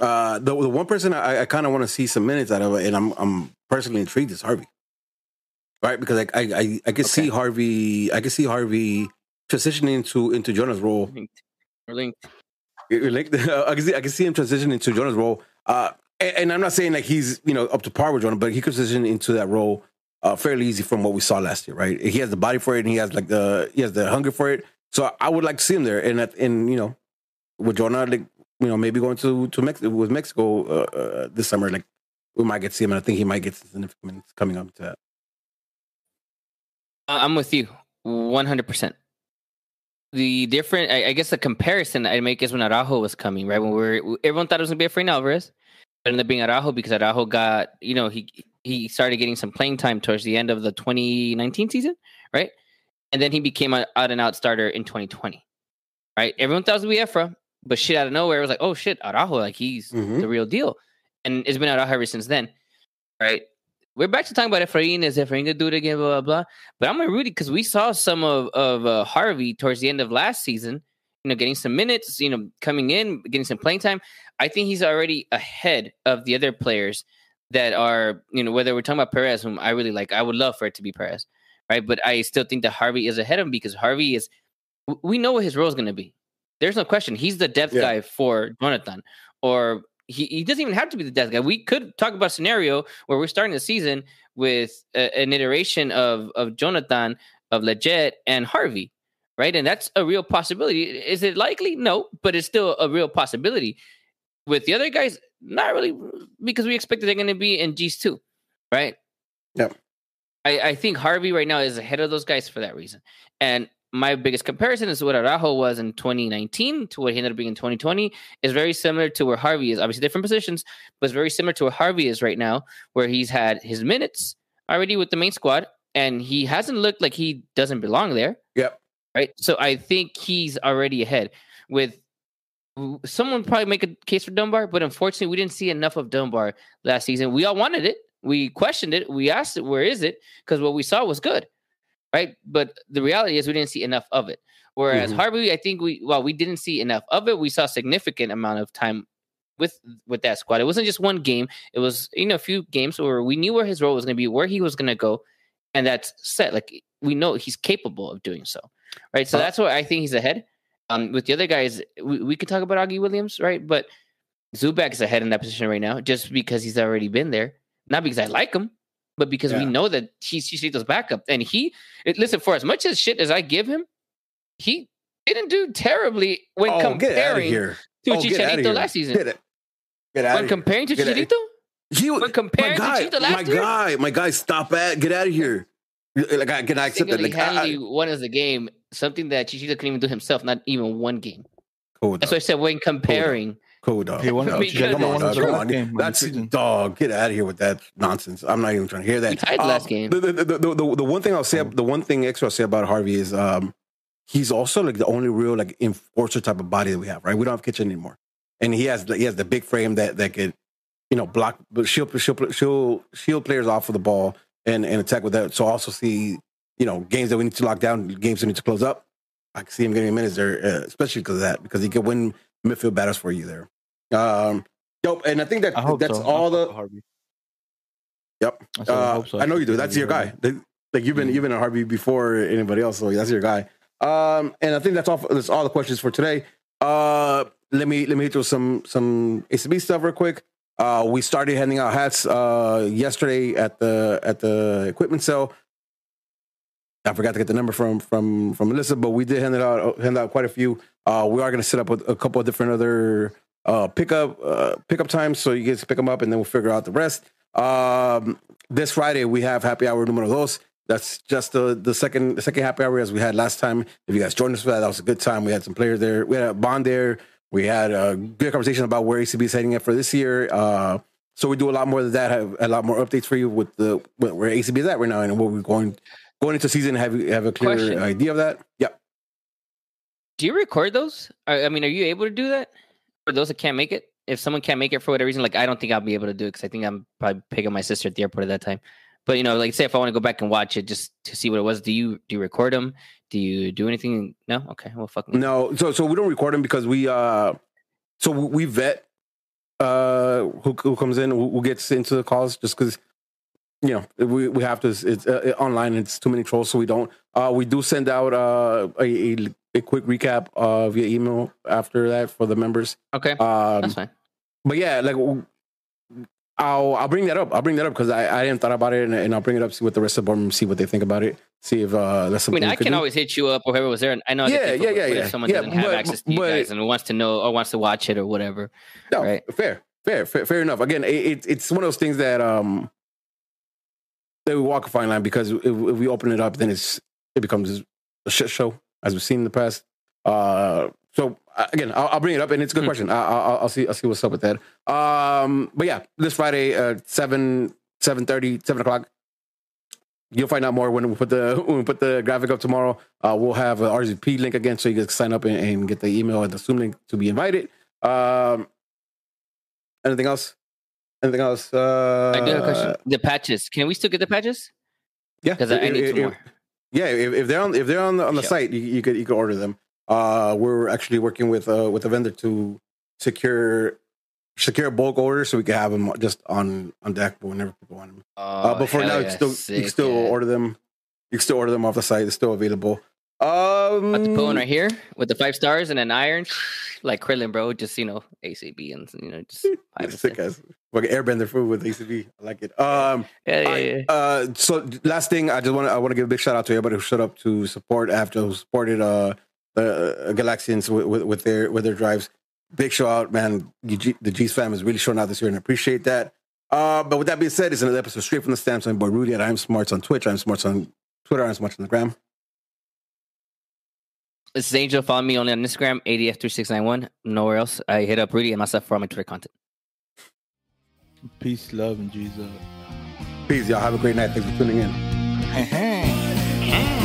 Uh, the the one person I, I kind of want to see some minutes out of, and I'm I'm personally intrigued is Harvey, right? Because I I I, I could see Harvey, I could see Harvey transitioning into into Jonah's role. Linked. We're linked. Like I can see I can see him transitioning into Jonah's role. Uh, and, and I'm not saying like he's you know up to par with Jonah, but he could transition into that role uh, fairly easy from what we saw last year, right? He has the body for it, and he has like the he has the hunger for it. So I would like to see him there, and and you know, with Jonah, like you know, maybe going to to Mexico with Mexico uh, uh, this summer, like we might get to see him, and I think he might get some significant coming up to that. I'm with you 100%. The different, I, I guess the comparison I make is when Araujo was coming, right? When we were, everyone thought it was to be Efrain Alvarez. It ended up being Araujo because Araujo got, you know, he he started getting some playing time towards the end of the 2019 season, right? And then he became an out and out starter in 2020. right? Everyone thought it was going to be Efra, but shit out of nowhere, it was like, oh shit, Araujo, like he's Mhm. the real deal. And it's been Araujo ever since then, right? We're back to talking about Efrain. Is Efrain gonna do it again? Blah blah blah. But I'm gonna Rudy because we saw some of of uh, Harvey towards the end of last season. You know, getting some minutes. You know, coming in, getting some playing time. I think he's already ahead of the other players that are. You know, whether we're talking about Perez, whom I really like. I would love for it to be Perez, right? But I still think that Harvey is ahead of him because Harvey is. We know what his role is gonna be. There's no question. He's the depth Yeah. guy for Jonathan, or he, he doesn't even have to be the depth guy. We could talk about a scenario where we're starting the season with a, an iteration of of Jonathan, of Lletget, and Harvey, right? And that's a real possibility. Is it likely? No, but it's still a real possibility. With the other guys, not really, because we expect that they're going to be in G's too, right? Yeah. I, I think Harvey right now is ahead of those guys for that reason. And my biggest comparison is what Araujo was in 2019 to what he ended up being in 2020 is very similar to where Harvey is. Obviously, different positions, but it's very similar to where Harvey is right now, where he's had his minutes already with the main squad, and he hasn't looked like he doesn't belong there. Yep. Right. So I think he's already ahead. With someone probably make a case for Dunbar, but unfortunately, we didn't see enough of Dunbar last season. We all wanted it. We questioned it. We asked it, where is it? Because what we saw was good. Right. But the reality is we didn't see enough of it. Whereas Mhm. Harvey, I think we well, we didn't see enough of it. We saw significant amount of time with with that squad. It wasn't just one game. It was you know a few games where we knew where his role was going to be, where he was going to go, and that's set. Like we know he's capable of doing so, right? So that's why I think he's ahead. Um, with the other guys, we, we could talk about Augie Williams, right? But Zubak is ahead in that position right now, just because he's already been there, not because I like him, but because we know that he's Chicharito's backup, and he listen for as much as shit as I give him, he didn't do terribly when oh, get out of comparing here. to Oh, Chicharito last season. Get it. Get out When of here. comparing to Get Chicharito, He, when comparing my to guy, Chicharito last my year? guy, my guy, stop at, get out of here. Like, I, can I accept that? Like, I, single-handedly I, won as a game, something that Chicharito couldn't even do himself, not even one game. cool, That's why I said when comparing. Cool, dog. He won- Dog, because come on, it's dog. Come on. Game of the That's season. dog. Get out of here with that nonsense. I'm not even trying to hear that. We tied Um, last game. The, the, the, the, the, the one thing I'll say, the one thing extra I'll say about Harvey is, um, he's also like the only real like enforcer type of body that we have. Right? We don't have Kitchen anymore, and he has he has the big frame that that could, you know, block, but shield shield shield, shield players off of the ball and and attack with that. So I also see, you know, games that we need to lock down, games that we need to close up. I can see him getting minutes there, uh, especially because of that, because he can win midfield battles for you there. Um, dope. And I think that I that's so. all the. Harvey. Yep. I, Uh, so. I know you do. That's your guy. Like you've been Mhm. you've been a Harvey before anybody else, so that's your guy. Um, and I think that's all. That's all the questions for today. Uh, let me let me hit through some some ACB stuff real quick. Uh, we started handing out hats uh yesterday at the at the equipment sale. I forgot to get the number from from from Melissa, but we did hand it out hand out quite a few. Uh, we are going to set up with a couple of different other uh pickup uh pickup time, so you guys pick them up, and then we'll figure out the rest. Um, this Friday we have happy hour numero dos. That's just the the second the second happy hour as we had last time. If you guys joined us for that, that was a good time. We had some players there. We had a bond there. We had a good conversation about where ACB is heading at for this year. Uh, so we do a lot more of that. Have a lot more updates for you with the where ACB is at right now and where we're going going into season. Have you have a clear Question. idea of that? Yep. Do you record those? I I mean, are you able to do that for those that can't make it? If someone can't make it for whatever reason, like I don't think I'll be able to do it because I think I'm probably picking my sister at the airport at that time. But you know, like say if I want to go back and watch it just to see what it was, do you do you record them? Do you do anything? No, okay, well, fuck me. No, so so we don't record them because we uh so we vet uh who who comes in who, gets into the calls just because you know we we have to it's uh, online it's too many trolls so we don't uh we do send out uh a, a, a quick recap of your email after that for the members Okay, um that's fine. but yeah like I'll I'll bring that up I'll bring that up because I I didn't thought about it and, and I'll bring it up see what the rest of the board see what they think about it see if uh that's something. I mean, I can do. always hit you up or whoever was there. And I know. Yeah, yeah, yeah, yeah. If someone Yeah, doesn't have but- access to you but- guys and wants to know or wants to watch it or whatever, No, Right. fair, fair, fair, fair enough. Again, it, it, it's one of those things that um that we walk a fine line because if, if we open it up, then it's it becomes a shit show as we've seen in the past. Uh, so uh, again, I'll, I'll bring it up, and it's a good Hmm. question. I, I, I'll see, I'll see what's up with that. Um, but yeah, this Friday, uh, seven, seven thirty, seven o'clock. you'll find out more when we put the when we put the graphic up tomorrow. Uh, we'll have a RSVP link again, so you can sign up and, and get the email and the Zoom link to be invited. Um, anything else? Anything else? Uh, I do have a question. The patches. Can we still get the patches? Yeah, Because I, I need if- two more. Yeah, if, if they're on if they're on the on the site, you, you could you could order them. Uh, we're actually working with uh with a vendor to secure secure bulk orders so we can have them just on on deck whenever people want them. Uh, but for now, you yeah, can still you can still yeah. order them. You can still order them off the site. It's still available. Um, About to put one right here with the five stars and an iron, like Krillin, bro. Just you know, ACB and you know, just and sick six. as like airbender food with ACB. I like it. Um, Yeah, yeah, yeah. uh, so last thing, I just want to I want to give a big shout out to everybody who showed up to support after who supported uh the uh, Galaxians with, with, with their with their drives. Big shout out, man. G, the G's fam is really showing out this year, and I appreciate that. Uh, but with that being said, it's another episode straight from the stamps. I'm boy Rudy at I'm Smarts on Twitch. I'm Smarts on Twitter. I'm Smarts on the gram. This is Angel. Follow me only on Instagram, ADF3691. Nowhere else. I hit up Rudy and myself for all my Twitter content. Peace, love, and Jesus. Peace, y'all. Have a great night. Thanks for tuning in. Hey, hey.